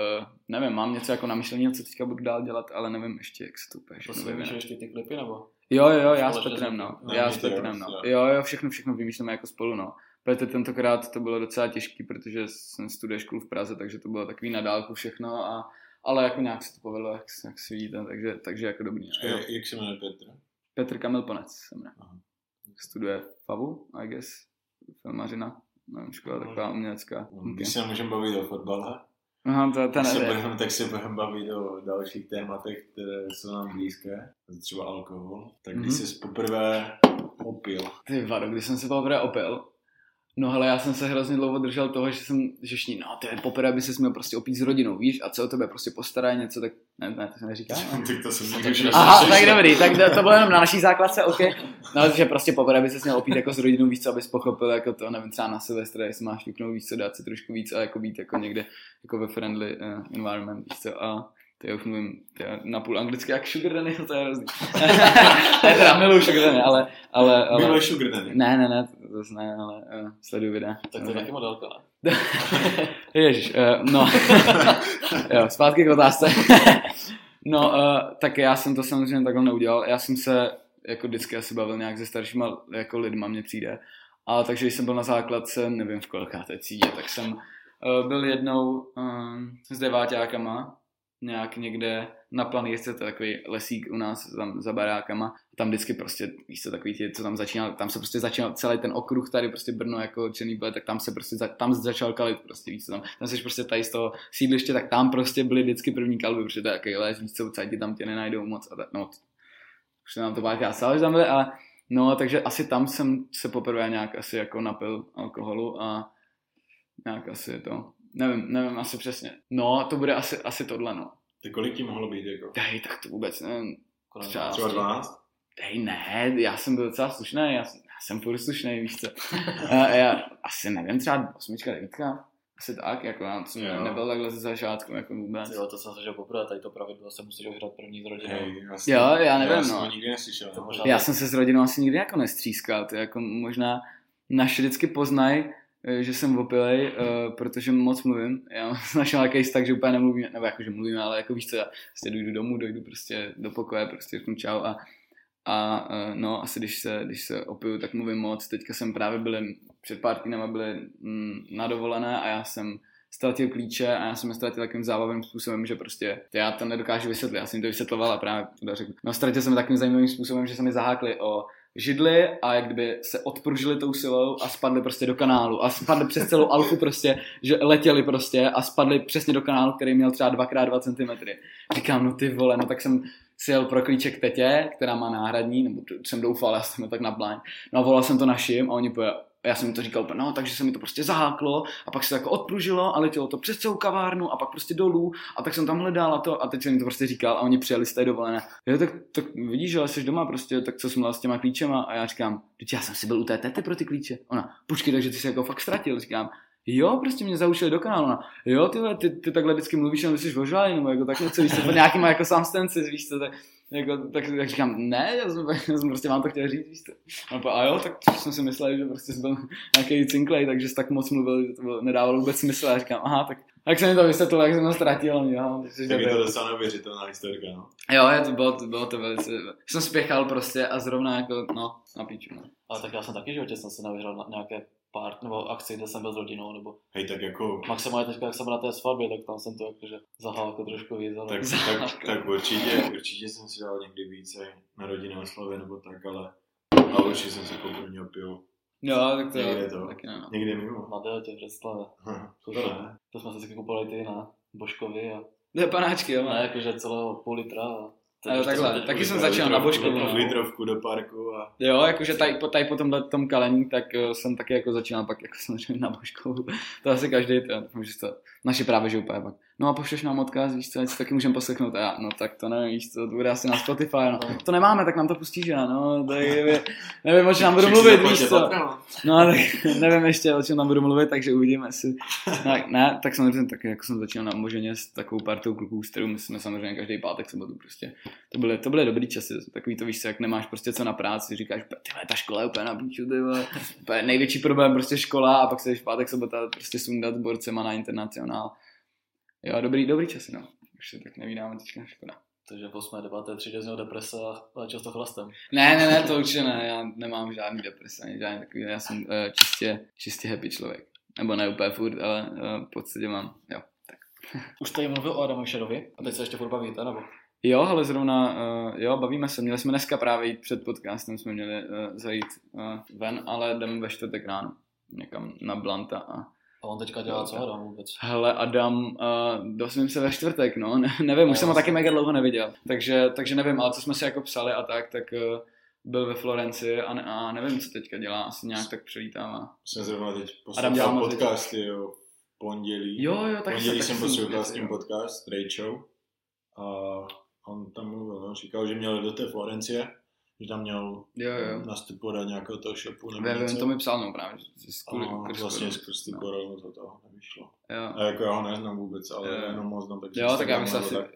nevím, mám něco jako na myšlení, co teďka budu dál dělat, ale nevím ještě, jak se to úplně všechno vyvíjí. ještě ty klipy, nebo? Jo, jo, já s Petrem, no. Já s Petrem, no. Jo, jo, všechno, všechno vymýšlíme jako spolu, no. Protože tentokrát to bylo docela těžký, protože jsem studuje školu v Praze, takže to bylo takový nadálku všechno, a, ale jako nějak se to povedlo, jak, jak si vidíte, takže, takže jako dobrý. No. Jak, jak se jmenuje Petr? Petr Kamil Ponec se jmenuje. Studuje FAVu, I guess, filmařina, nevím, škola taková umělecká. No, když se můžeme bavit o fotbale, Aha, to, to se budeme, tak se budeme bavit o dalších tématech, které jsou nám blízké, třeba alkohol. Tak když mm-hmm. jsi poprvé opil. Ty vado, když jsem se poprvé opil, No ale já jsem se hrozně dlouho držel toho, že jsem, že šní, no to je poprvé, by se měl prostě opít s rodinou, víš, a co o tebe prostě postarají něco, tak ne, ne, to se neříká. tak to jsem Aha, tak dobrý, tak to, to bylo jenom na naší základce, ok. No, že prostě poprvé by se měl opít jako s rodinou, víc, co abys pochopil, jako to, nevím, třeba na Silvestra, jestli máš vyknout víc, co dát si trošku víc a jako být jako někde, jako ve friendly uh, environment, víš co, a to já už mluvím na půl anglicky jak Sugar Danny, to je hrozný. ne, teda miluju Sugar Danny, ale... ale, ale Miluješ Sugar Danny? Ne, ne, ne, to zase ne, ale uh, sleduju videa. Tak to je taky modelka, ne? Ježiš, uh, no. jo, zpátky k otázce. no, uh, tak já jsem to samozřejmě takhle neudělal. Já jsem se jako vždycky asi bavil nějak se staršíma jako lidma, mně přijde. A takže když jsem byl na základce, nevím v kolikáté třídě, tak jsem uh, byl jednou um, s deváťákama nějak někde na planírce, to je takový lesík u nás tam za barákama. Tam vždycky prostě, víš co, takový ti, co tam začínal, tam se prostě začínal celý ten okruh tady, prostě Brno jako černý bude, tak tam se prostě, za, tam začal kalit prostě, víš co, tam, tam jsi prostě tady z toho sídliště, tak tam prostě byly vždycky první kalby, protože to je takový les, víš co, ti tam tě nenajdou moc a tak, no, už nám to párkrát stalo, že tam byly, ale no, takže asi tam jsem se poprvé nějak asi jako napil alkoholu a nějak asi to Nevím, nevím asi přesně. No, to bude asi, asi tohle, no. Tak kolik ti mohlo být, jako? Hej, tak to vůbec nevím. Třeba, třeba 12? Hej, ne, já jsem byl docela slušný, já, já jsem furt slušný, víš co. já, já, asi nevím, třeba osmička, devítka. Asi tak, jako já jsem jo. nebyl takhle ze začátku, jako vůbec. Jo, to jsem slyšel poprvé, tady to pravidlo se musíš hrát první s rodinou. Hey, jo, já nevím, já no. jsem to nikdy neslyšel. To já jsem se s rodinou asi nikdy jako nestřískal, to jako možná naše vždycky poznají, že jsem opilej, uh, protože moc mluvím. Já našel nějaký tak, že úplně nemluvím, nebo jako, že mluvím, ale jako víš co, já prostě dojdu domů, dojdu prostě do pokoje, prostě řeknu čau a, a uh, no, asi když se, když se opiju, tak mluvím moc. Teďka jsem právě byl, před pár týdnama byli mm, na dovolené a já jsem ztratil klíče a já jsem je ztratil takovým zábavným způsobem, že prostě já to nedokážu vysvětlit, já jsem to vysvětloval a právě to řekl. No ztratil jsem takovým zajímavým způsobem, že se mi zahákli o židli a jak kdyby se odpružili tou silou a spadli prostě do kanálu a spadli přes celou alfu prostě, že letěli prostě a spadli přesně do kanálu, který měl třeba 2x2 cm. Říkám, no ty vole, no tak jsem si jel pro klíček tetě, která má náhradní, nebo jsem doufal, já jsem tak na blind. No a volal jsem to našim a oni poje, já jsem mi to říkal, no, takže se mi to prostě zaháklo a pak se to jako odpružilo a letělo to přes celou kavárnu a pak prostě dolů a tak jsem tam hledal a to a teď jsem mi to prostě říkal a oni přijeli z té dovolené. Jo, tak, tak vidíš, že jsi doma prostě, tak co jsem měl s těma klíčema a já říkám, teď já jsem si byl u té tety pro ty klíče. Ona, počkej, takže ty jsi jako fakt ztratil, říkám, jo, prostě mě zaučili do kanálu. Ona, jo, ty, ty, ty, takhle vždycky mluvíš, ale jsi ožralý, nebo jako takhle, co víš, to nějakýma jako samstenci, víš co, tak, jako, tak, tak říkám, ne, já jsem, já jsem prostě vám to chtěl říct, víš to. A, a jo, tak jsem si myslel, že prostě jsem byl nějaký cinklej, takže jsi tak moc mluvil, že to bylo, nedávalo vůbec smysl. A říkám, aha, tak, tak jsem mi to vysvětlil, jak jsem to ztratil. Jo, tak, tak je to docela neuvěřitelná historka, no. Jo, je to bylo, to bylo to velice, jsem spěchal prostě a zrovna jako, no, na píču, no. Ale tak já jsem taky životě jsem se navěřil na nějaké pár nebo akci, kde jsem byl s rodinou, nebo... Hej, tak jako... Maximálně teďka, jak jsem na té svatbě, tak tam jsem to jakože zahálko trošku víc, ale... Tak, tak, tak, určitě, určitě jsem si dal někdy více na rodinné oslavě nebo tak, ale, ale určitě jsem si poprvé opil. Jo, tak to někde to. Taky ne, no. Někde mimo. Na deltě v Břeclavě. to, to, to, jsme si kupovali ty na Božkovi a... Je panáčky, jo. Ne, jakože celého půl litra a Ale takhle, taky jsem začal na Božkovu. No. Litrovku do parku a... Jo, jakože tady, po, tady po tomhle tom kalení, tak uh, jsem taky jako začínal pak jako samozřejmě na Božkovu. To asi každý, to, doufám, že to naši právě, že úplně pak. No a pošleš nám odkaz, víš co, si taky můžeme poslechnout. A já, no tak to nevím, víš co, to bude asi na Spotify, no. To nemáme, tak nám to pustíš, já, no, tak nevím, nevím, o čem nám budu mluvit, víš co. No, tak nevím ještě, o čem nám budu mluvit, takže uvidíme si. Tak, ne, tak samozřejmě taky, jako jsem začal na Moženě s takovou partou kluků, s kterou my jsme samozřejmě každý pátek sobotu prostě. To byly, to byly dobrý časy, takový to víš co, jak nemáš prostě co na práci, říkáš, ty ta škola je úplně na píču, největší problém prostě škola a pak se v pátek sobota prostě sundat s borcema na internacionál. Jo, dobrý, dobrý časy, no. Už se tak nevídáme teďka, škoda. Takže v 8. 9. třídě z deprese a léčil to chlastem. Ne, ne, ne, to určitě ne, já nemám žádný deprese, ani žádný takový, já jsem uh, čistě, čistě happy člověk. Nebo ne úplně furt, ale uh, v podstatě mám, jo, tak. Už tady mluvil o Adamu Šerovi a teď se ještě furt bavíte, nebo? Jo, ale zrovna, uh, jo, bavíme se. Měli jsme dneska právě jít před podcastem, jsme měli uh, zajít uh, ven, ale jdeme ve čtvrtek ráno někam na Blanta a a on teďka dělá co Adam vůbec? Hele, Adam, uh, dosvím se ve čtvrtek, no, ne, nevím, už jsem ho taky mega dlouho neviděl, takže, takže nevím, ale co jsme si jako psali a tak, tak uh, byl ve Florenci a, ne, a nevím, co teďka dělá, asi nějak tak přelítává. Jsem zrovna teď poslouchal podcasty, jo, pondělí. Jo, jo, tak pondělí jsem poslouchal s tím podcast, Rachel, a on tam mluvil, no, říkal, že měl do té Florencie, že tam měl jo, jo. nastupovat do nějakého toho shopu nebo Vím, něco. to mi psal, no právě. Skůli, a vlastně skrz no. koronu to toho nevyšlo. Jo. A jako já ho neznám vůbec, ale jo. jenom moc znám. Jo, tak já bych se asi tak...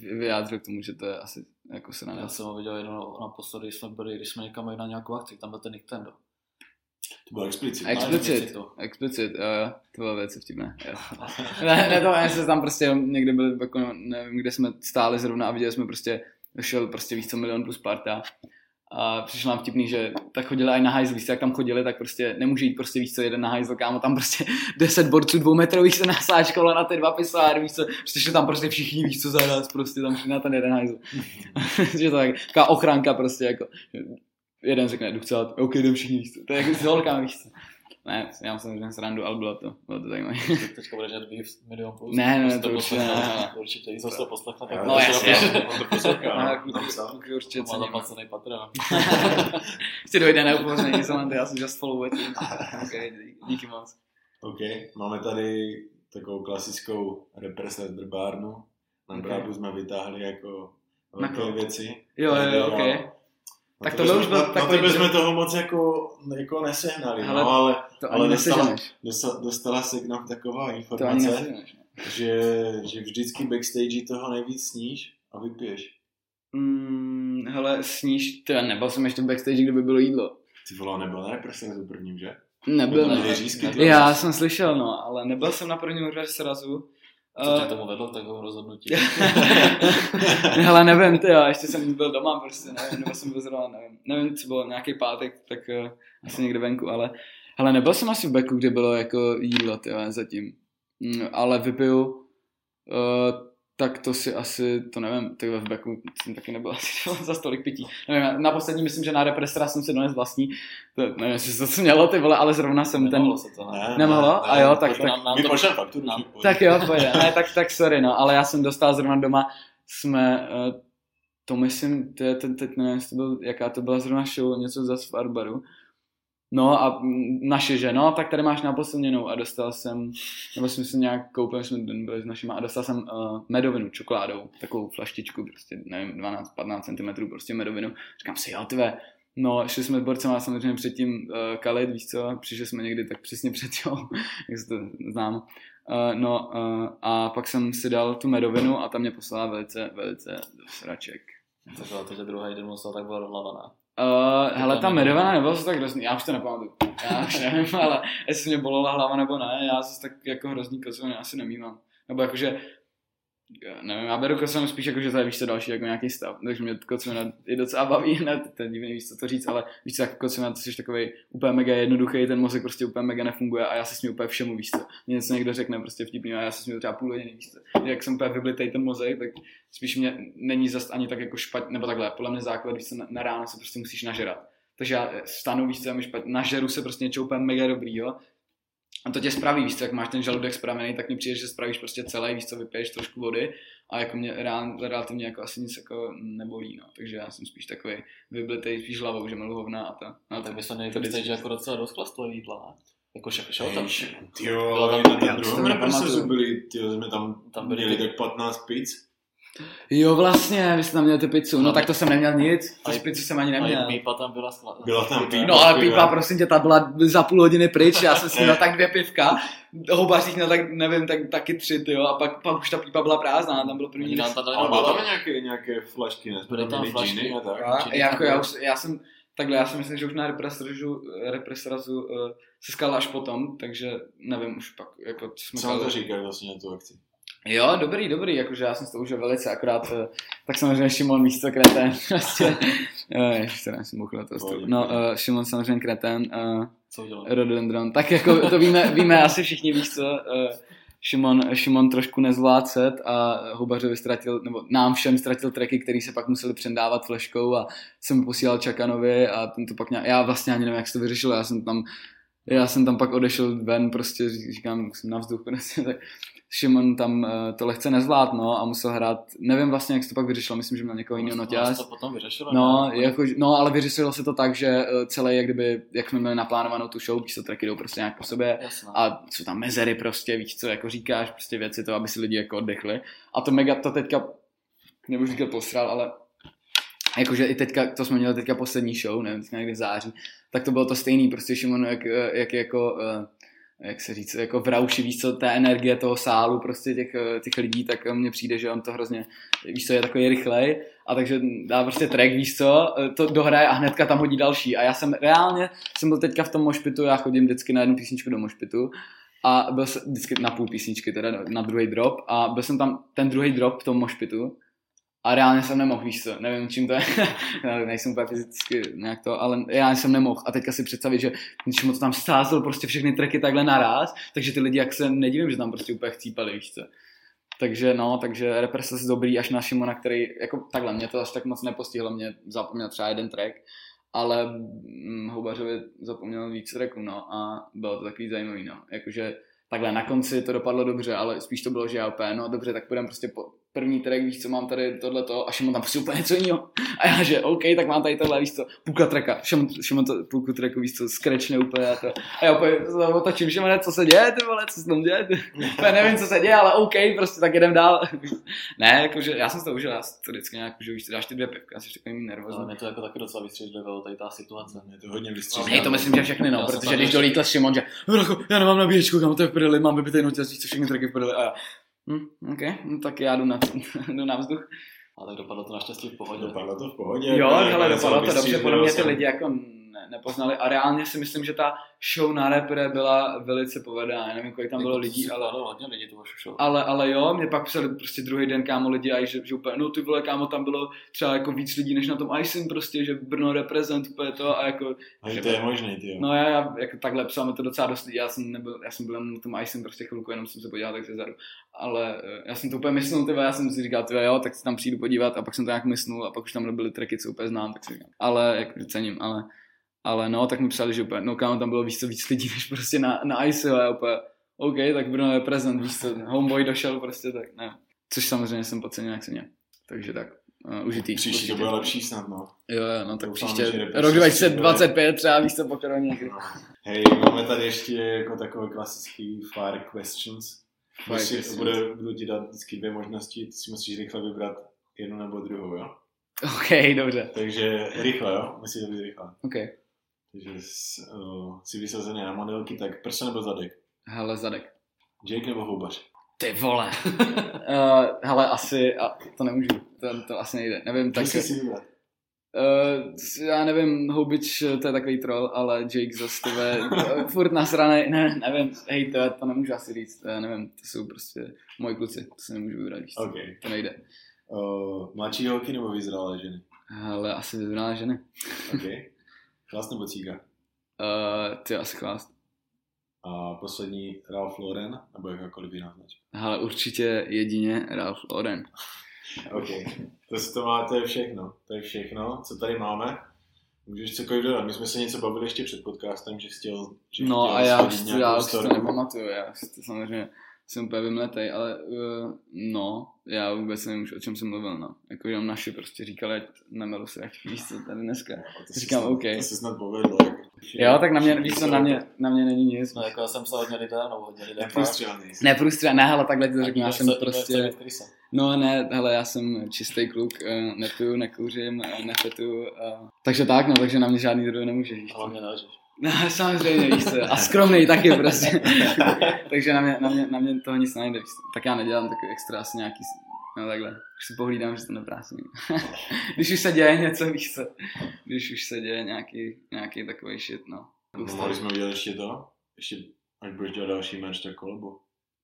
vyjádřil k tomu, že to je asi jako se na Já jsem ho viděl jednou naposledy, když jsme byli, když jsme někam jeli na nějakou akci, tam byl ten Nintendo. To bylo explicit. Explicit, explicit, jo, jo, to bylo věci vtipné, ne, ne, to, já se tam prostě někde byli, jako, nevím, kde jsme stáli zrovna a viděli jsme prostě, šel prostě víc co milion plus parta a přišlo nám vtipný, že tak chodili i na hajzl, jak tam chodili, tak prostě nemůže jít prostě víc co jeden na hajzl, kámo, tam prostě 10 borců dvoumetrových se nasáčkou na ty dva pisáry, víš co, prostě tam prostě všichni víš co zahrát, prostě tam na ten jeden hajzl. že to tak, taková ochránka prostě jako, jeden řekne, jdu chcát, ok, jdem všichni víc co, to je jako s holkami víc co. Ne, já mám samozřejmě srandu, ale bylo to, bylo to zajímavé. Teďka budeš dělat beef milion plus. Ne, ne, to určitě ne. Určitě, když to poslechne, tak no, jasně. On to poslouchá, Kluky určitě cením. Má zaplacený Patreon. Ještě dojde neupozený, jsem já jsem just follow it. Ok, díky moc. OK, máme tady takovou klasickou represe drbárnu. Na okay. jsme vytáhli jako velké věci. Jo, jo, jo, ok. Tak to už byl na, takový... Na tebe jsme toho moc jako, jako nesehnali, ale, no, ale, to ale dostala, dostala, dostala se k nám taková informace, že, že vždycky backstage toho nejvíc sníš a vypiješ. Mm, hele, sníš, teda nebyl jsem ještě backstage, kde by bylo jídlo. Ty vole, nebyl ne, prostě na prvním, že? Nebyl, ne. Já jsem slyšel, no, ale nebyl jsem na prvním srazu. Co tě tomu vedlo k takovému rozhodnutí? Ale nevím, ty já ještě jsem byl doma prostě, nevím, nebo jsem byl zrovna, nevím, nevím, co bylo, nějaký pátek, tak uh, asi někde venku, ale, ale nebyl jsem asi v beku, kde bylo jako jídlo, ty zatím. Mm, ale vypiju uh, tak to si asi, to nevím, ty v beku jsem taky nebyl asi za stolik pití. Nevím, na poslední myslím, že na represora jsem si dones vlastní, to, nevím, jestli se to mělo ty vole, ale zrovna jsem Nemohlo ten... se to, ne? Nemohlo? Ne, a jo, tak... tak, nám, nám to, fakturu. nám- tak jo, pojde. Ne, tak, tak sorry, no, ale já jsem dostal zrovna doma, jsme, uh, to myslím, to je ten, teď nevím, jestli to byl, jaká to byla zrovna show, něco za Farbaru. No a naše, že no, tak tady máš naposlněnou a dostal jsem, nebo jsme si nějak koupili, jsme byli s našima a dostal jsem uh, medovinu čokoládou, takovou flaštičku, prostě nevím, 12-15 cm prostě medovinu. Říkám si, jo, tyve, No, šli jsme s borcem a samozřejmě předtím uh, kalit, víš co, přišli jsme někdy tak přesně před, jo, jak se to znám. Uh, no uh, a pak jsem si dal tu medovinu a tam mě poslala velice, velice do sraček. Tak ale to, že druhý den musel, tak byla rozlavaná. Uh, hele, ta medovina nebyla to tak hrozný, já už to nepamatuju. Já už nevím, ale jestli mě bolela hlava nebo ne, já zase tak jako hrozný kocoviny asi nemývám. Nebo jakože, nevím, já beru kocovinu spíš jako, že to je víš co další jako nějaký stav, takže mě kocovina je docela baví, ne, to je divný víš co to říct, ale víš co, jako kocovina, to jsi takový úplně mega jednoduchý, ten mozek prostě úplně mega nefunguje a já se směju úplně všemu, víš co. Mě něco někdo řekne prostě vtipný a já se směju třeba půl hodiny, víš co. Jak jsem úplně vyblitej ten mozek, tak spíš mě není zas ani tak jako špatně, nebo takhle, podle mě základ, víš co, na, na ráno se prostě musíš nažerat. Takže já stanu, já mi špatně, nažeru se prostě něco úplně mega dobrýho, A to tě spraví, víš co, jak máš ten žaludek spravený, tak mi přijde, že spravíš prostě celý, víš co, vypiješ trošku vody a jako mě reál, relativně jako asi nic jako nebolí, no. Takže já jsem spíš takový vyblitej, spíš hlavou, že milu hovna a to. No, tak by se nejde že jako docela dost jídla? Jako šel, šel tam. Bylo ale tam- na tom já si to druhém represesu nepamatuju. byli, tyjo, jsme tam, Tam tam byli měli ty- tak 15 pizz. Jo, vlastně, vy jste tam měli ty pizzu, no No. tak to jsem neměl nic, A tu je- pizzu jsem ani neměl. je pípa tam byla skla... Byla tam pípa. No ale piva. pípa, prosím tě, ta byla za půl hodiny pryč, já jsem si měl tak dvě pivka, houbařích měl tak, nevím, tak, taky tři, tyjo, a pak, pak už ta pípa byla prázdná, tam bylo první tam dali Ale bylo. nějaké, nějaké flašky, ne? Byly tam flašky. džiny a tak. A jako tam já, už, já jsem, takhle, já si myslím, že už na represrazu, represrazu uh, se skala až potom, takže nevím už pak, jako co jsme Co to kali. říkají vlastně na tu akci? Jo, dobrý, dobrý, jakože já jsem to užil velice, akorát, eh, tak samozřejmě Šimon místo kretén, prostě, eh, ještě teda jsem toho stolu. No, uh, Šimon samozřejmě kretén, uh, Co udělal? Rhododendron. Tak jako to víme, víme asi všichni, víš co, uh, Šimon, Šimon trošku nezvládl set a Hubařovi ztratil, nebo nám všem ztratil tracky, který se pak museli přendávat fleškou a jsem posílal Čakanovi a ten to pak nějak, já vlastně ani nevím, jak se to vyřešilo, já jsem tam, já jsem tam pak odešel ven, prostě říkám, jsem na vzduch, prostě, tak Šimon tam uh, to lehce nezvládl, no, a musel hrát, nevím vlastně, jak se to pak vyřešilo, myslím, že měl někoho jiného Vlastně noťář. to potom vyřešilo. No, ne? jako, no, ale vyřešilo se to tak, že eh, celé, jak kdyby, jak jsme měli naplánovanou tu show, víš co, tracky jdou prostě nějak po sobě a jsou tam mezery prostě, víš co, jako říkáš, prostě věci to, aby si lidi jako oddechli. A to mega, to teďka, nebudu říkat posral, ale jakože i teďka, to jsme měli teďka poslední show, nevím, teďka někdy v září, tak to bylo to stejný, prostě Šimon, jak, jak jako, eh, jak se říct, jako v rauši, víš co, té energie toho sálu, prostě těch, eh, těch lidí, tak mně přijde, že on to hrozně, víš co, je takový rychlej. A takže dá prostě track, víš co, eh, to dohraje a hnedka tam hodí další. A já jsem reálně, jsem byl teďka v tom mošpitu, já chodím vždycky na jednu písničku do mošpitu a byl jsem vždycky na půl písničky, teda na druhý drop. A byl jsem tam ten druhý drop v tom mošpitu a reálně jsem nemohl, víš co, nevím čím to je, já nejsem úplně fyzicky nějak to, ale reálně jsem nemohl. A teďka si představit, že když moc tam stázel prostě všechny tracky takhle naraz, takže ty lidi, jak se nedivím, že tam prostě úplně chcípali, víš co. Takže no, takže Repress je dobrý až na Šimona, který, jako takhle, mě to až tak moc nepostihlo, mě zapomněl třeba jeden track, ale hm, Houbařovi zapomněl víc tracků, no, a bylo to takový zajímavý, no, jakože takhle na konci to dopadlo dobře, ale spíš to bylo, že já úplně, no dobře, tak půjdeme prostě po první track, víš co, mám tady tohleto a Šimon tam prostě úplně něco jiného. A já, že OK, tak mám tady tohle, víš co, půlka tracka, Šimon, Šimon to půlku tracku, víš co, skrečne úplně a to. A já úplně se otočím, Šimone, co se děje, ty vole, co se tam děje, ty? Úplně nevím, co se děje, ale OK, prostě tak jedem dál. ne, jakože já jsem to užil, já to vždycky nějak užil, víš dáš ty dvě pivka, jsi takový Ale nervózní. mě to jako taky docela vystřelilo, tady ta situace. Je to hodně vystřízlivé. Hej, to myslím, že všechny, no, Já protože když dolítl Šimon, že "Brácho, já nemám nabíječku, kam to je v prdeli, mám vybitej noťaz, víš co, všechny tracky v prdeli. A já, hm, OK, no, tak já jdu na, jdu na vzduch. Ale tak dopadlo to naštěstí v pohodě. Dopadlo to v pohodě. Jo, něco dopadlo to dobře, podle mě ty lidi jako ne, nepoznali. A reálně si myslím, že ta show na repre byla velice povedená, já nevím, kolik tam bylo lidí, ale ale hodně lidí to vašu show. ale, ale jo, mě pak psali prostě druhý den kámo lidi a že, že úplně, no ty vole kámo, tam bylo třeba jako víc lidí než na tom Icem prostě, že Brno reprezent úplně to a jako, Hej, to je možný, ty jo. no já, já jako takhle psal mi to docela dost lidí, já jsem nebyl, já jsem byl jenom na tom Icem prostě chvilku, jenom jsem se podíval tak zezadu, ale eh, já jsem to úplně myslel, ty já jsem si říkal, ty jo, tak si tam přijdu podívat. A pak jsem to nějak myslel a pak už tam nebyly tracky, co úplně znám, tak si říkám, ale jako cením, ale ale no, tak mi psali, že úplně, no kámo, tam bylo víc co víc lidí, než prostě na, na Ice, a já úplně, OK, tak Brno je prezent, víš co, homeboy došel prostě, tak ne. Což samozřejmě jsem podcenil, jak se mě. Takže tak, uh, užitý. Příště to určitě. bude lepší snad, no. Jo, jo, no tak Doufám, příště, rok bude- 2025 třeba víš co po koroně. no. Hej, máme tady ještě jako takové klasický fire questions. Fire Musí, questions. bude, budu ti dát vždycky dvě možnosti, ty si musíš rychle vybrat jednu nebo druhou, jo? OK, dobře, Takže rychle, jo? Musí to být rychle. OK. Takže s, uh, si vysazený na modelky, tak prsa nebo zadek? Hele, zadek. Jake nebo houbař? Ty vole. uh, hele, asi, a to nemůžu, to, to asi nejde, nevím, tak... Si vybrat. Uh, já nevím, Houbič, to je takový troll, ale Jake zase tebe, eh, furt nasranej, ne, nevím, hej, to, to nemůžu asi říct, já nevím, to jsou prostě moji kluci, to si nemůžu vybrat, víš co, OK. to nejde. Uh, mladší holky nebo vyzrálé ženy? Ale asi vyzrálé ženy. OK. Chlast nebo cíga? Uh, ty asi chlást. A poslední Ralph Lauren nebo jakákoliv jiná značka? Ale určitě jedině Ralph Lauren. OK. To, to, má, to je všechno. To je všechno, co tady máme. Můžeš cokoliv dodat. My jsme se něco bavili ještě před podcastem, že chtěl, že No chtěl a já nějakou já už si to nepamatuju, já si to samozřejmě jsem úplně vymletej, ale uh, no, já vůbec nevím už, o čem jsem mluvil, no. Jako jenom naši prostě říkali, ať nemelu se, jak víš co tady dneska. No, to si Říkám, snad, OK. To se snad povedlo. Jako. Jo, tak na mě, víš co, na mě, na mě není nic. No jako já jsem psal hodně lidé, no hodně lidé. Neprůstřelný. Neprůstřelné, ne, hele, takhle ti to řeknu, já jsem prostě, no ne, hele, já jsem čistý kluk, uh, nepiju, nekouřím, uh, nefetu, uh, takže tak, no, takže na mě žádný druh nemůže. Ale mě nelžeš. No, samozřejmě, víš co, a skromný taky prostě. takže na mě, na, mě, na mě toho nic najde, víš co. Tak já nedělám takový extra asi nějaký, no takhle, už si pohlídám, že to neprásím. Když už se děje něco, víš co, když už se děje nějaký, nějaký takový shit, no. No, mohli jsme udělat ještě to? Ještě, až budeš dělat další merch, tak kolebo.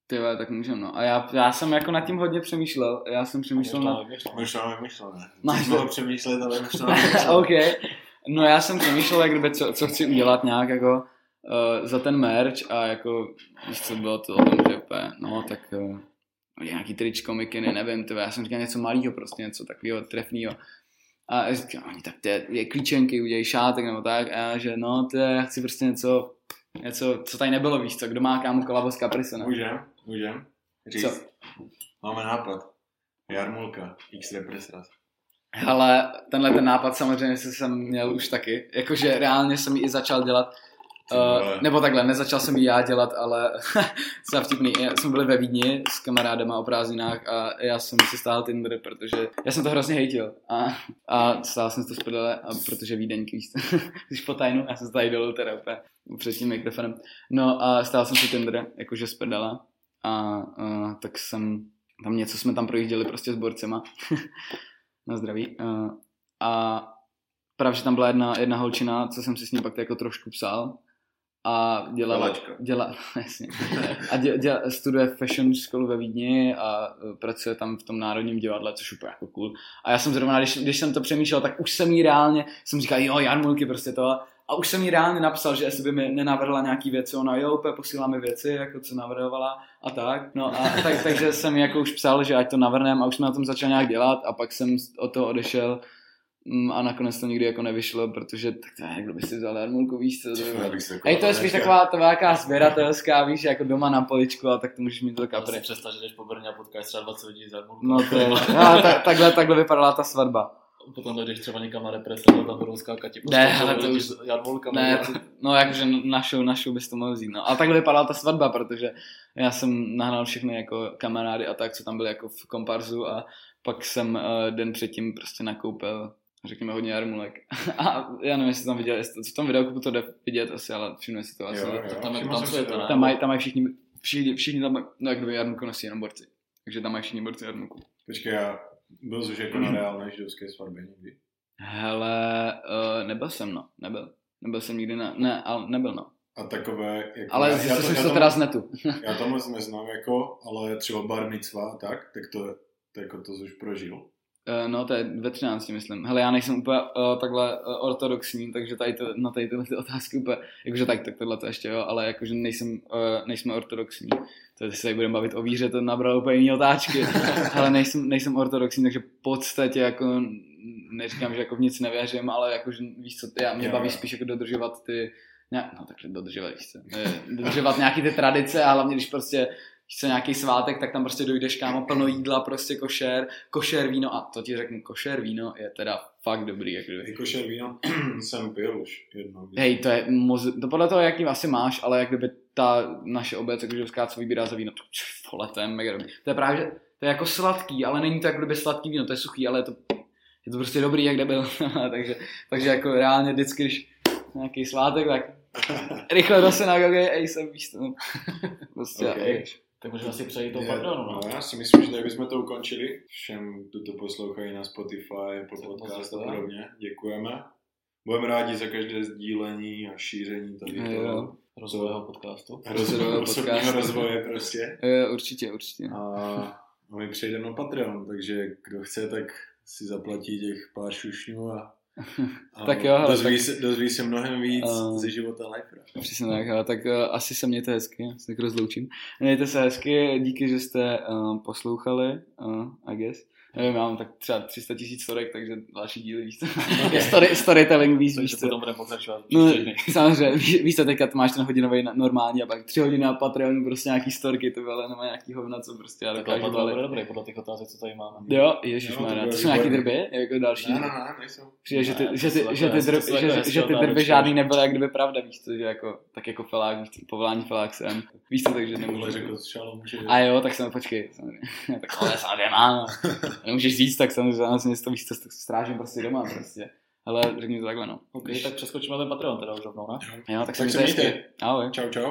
Ty vole, tak můžem, no. A já, já jsem jako nad tím hodně přemýšlel, já jsem přemýšlel nad, My už máme vymyšlené. Máš to? přemýšlet, ale vymyšlené. OK. No já jsem přemýšlel, jak kdyby, co, co chci udělat nějak jako uh, za ten merch a jako, víš co, bylo to o tom, že úplně, no tak uh, nějaký tričko, mikiny, nevím, tyhle, já jsem říkal něco malého prostě, něco takového trefného. A říkám, oni tak to je, klíčenky, udělají šátek nebo tak, a já, že no, to je, já chci prostě něco, něco, co tady nebylo, víš co, kdo má kámo kolabo s ne? Můžem? Můžem? Říct. Co? Máme nápad. Jarmulka, X Represras. Ale tenhle ten nápad samozřejmě jsem měl už taky. Jakože reálně jsem ji i začal dělat. Uh, nebo takhle, nezačal jsem ji já dělat, ale jsem vtipný. Já jsme byli ve Vídni s kamarádama o prázdninách a já jsem si stál Tinder, protože já jsem to hrozně hejtil. A, a stál jsem si to z prdele, a protože Vídeň, když po tajnu, já jsem se tady dolů teda úplně před tím mikrofonem. No a stál jsem si Tinder, jakože z prdele. A uh, tak jsem, tam něco jsme tam projížděli prostě s borcema. na zdraví. Uh, a právě, že tam byla jedna, jedna holčina, co jsem si s ní pak jako trošku psal. A dělala, děla, jasně. A dě, dě, studuje fashion školu ve Vídni a uh, pracuje tam v tom národním divadle, což je úplně jako cool. A já jsem zrovna, když, když jsem to přemýšlel, tak už jsem jí reálně, jsem říkal, jo, Jarmulky, prostě to. A už jsem jí reálně napsal, že jestli by mi nenavrhla nějaký věci, ona jo, úplně posílá mi věci, jako co navrhovala a tak. No a tak, takže jsem jako už psal, že ať to navrnem a už jsme na tom začal nějak dělat a pak jsem od toho odešel mm, a nakonec to nikdy jako nevyšlo, protože tak to je, kdo by si vzal Jarmulku, víš co? To se jako Hej, to je spíš taková, taková nějaká sběratelská, víš, jako doma na poličku, a tak to můžeš mít do Já si kapry. představ, že jdeš po Brně a potkáš třeba 20 lidí za. No to je, a, ta, takhle, takhle vypadala ta svatba. Potom dojdeš třeba někam na represe, a tam budou skákat ti Ne, hele, to už- Jarmulka. Ne, to, no jakože našou, našou bys to mohl vzít, no. Ale takhle vypadala ta svatba, protože já jsem nahnal všechny jako kamarády a tak, co tam byli jako v komparzu a pak jsem uh, den předtím prostě nakoupil řekněme hodně jarmulek. A já nevím, jestli tam viděl, jestli to, v tom videu to jde vidět asi, ale všimne si to asi. Jo, jo, tam si to? Tam mají, tam mají všichni, všichni, všichni tam, no jak kdyby jarmulku nosí jenom borci. Takže tam mají všichni borci jarmulku. Počkej, já byl jsi jako na reálné židovské svatbě někdy? Hele, uh, nebyl jsem, no, nebyl. Nebyl jsem nikdy na, ne, ale nebyl, no. A takové, jako Ale já, zjistil jsem si to teda z netu. já to moc neznám jako, ale třeba bar mitzva tak, tak to, to jako to jsi už prožil. Eh, No, to je ve 13, myslím. Hele, já nejsem úplně uh, takhle uh, ortodoxní, takže tady to, na tady tyhle ty otázky úplně, jakože tak, tak tohle to ještě jo, ale jakože nejsem, uh, nejsme ortodoxní. To se tady budeme bavit o víře, to nabralo úplně jiné otázky. ale nejsem, nejsem ortodoxní, takže v podstatě jako neříkám, že jako v nic nevěřím, ale jakože víš co, já, mě baví spíš jako dodržovat ty, nějak, no takže dodržovat, víš co, dodržovat nějaký ty tradice a hlavně když prostě co, nějaký svátek, tak tam prostě dojdeš kámo plno jídla, prostě košer, košer víno a to ti řeknu, košer víno je teda fakt dobrý, jak kdyby. Jako šer víno jsem pil už jednou. Hej, to je moz... to podle toho, jaký asi máš, ale jak kdyby ta naše obec, jako židovská, co vybírá za víno, to, vole, to je mega dobrý. To je právě, že to je jako sladký, ale není to jako kdyby sladký víno, to je suchý, ale je to, je to prostě dobrý, jak byl. takže, takže jako reálně vždycky, když nějaký svátek, tak rychle do synagogy, ej, jsem víš to. Prostě, Ok. Tak můžeme si přejít do patronu, no. no, já si myslím, že tady bychom to ukončili. Všem, kdo to poslouchají na Spotify, moc Podcast a děkujeme. podobně. Děkujeme. Budeme rádi za každé sdílení a šíření tady Jo. toho Rozvojového podcastu. rozvoje, Podcastu. rozvoje prostě. Eh, Určitě, určitě. A my přejdeme na Patreon, takže kdo chce, tak si zaplatí těch pár šušňů A Tak jo, dozví, tak- se, dozví se mnohem víc Eh, ze života lifera. Přesně tak, ale tak uh, asi se mějte hezky, já se tak rozloučím. Mějte se hezky, díky, že jste uh, poslouchali, uh, I guess. Nevím, já mám tak třeba 300 tisíc storek, takže další díly, víš co? Story, storytelling, víš, víš co? potom budeme pokračovat. No, samozřejmě, víš, víš co, teďka máš ten hodinový normální a pak tři hodiny na Patreonu prostě nějaký storky, to bylo nemá nějaký hovna, co prostě já Tak dokážu to bude balit. dobrý podle těch otázek, co tady máme. Jo, Jo, ježišmarja, to to bude jsou nějaký drby, jako další. Ne, ne, ne, nejsou. Přijde, že ty, Ne, že ty, že ty, drby, že, ty drby žádný nebyly jak kdyby pravda, víš co, že jako, tak jako felák, povolání felák jsem. Víš co, takže nemůžu. A jo, tak jsem, počkej, samozřejmě. tak ale samozřejmě. Nemůžeš říct, tak samozřejmě samozřejmě to víš, co strážím prostě doma prostě. Ale řekni to takhle, no. OK, tak přeskočíme na ten Patreon teda už rovnou, ne? Jo, tak, Tak se mějte. Ahoj. Čau, čau.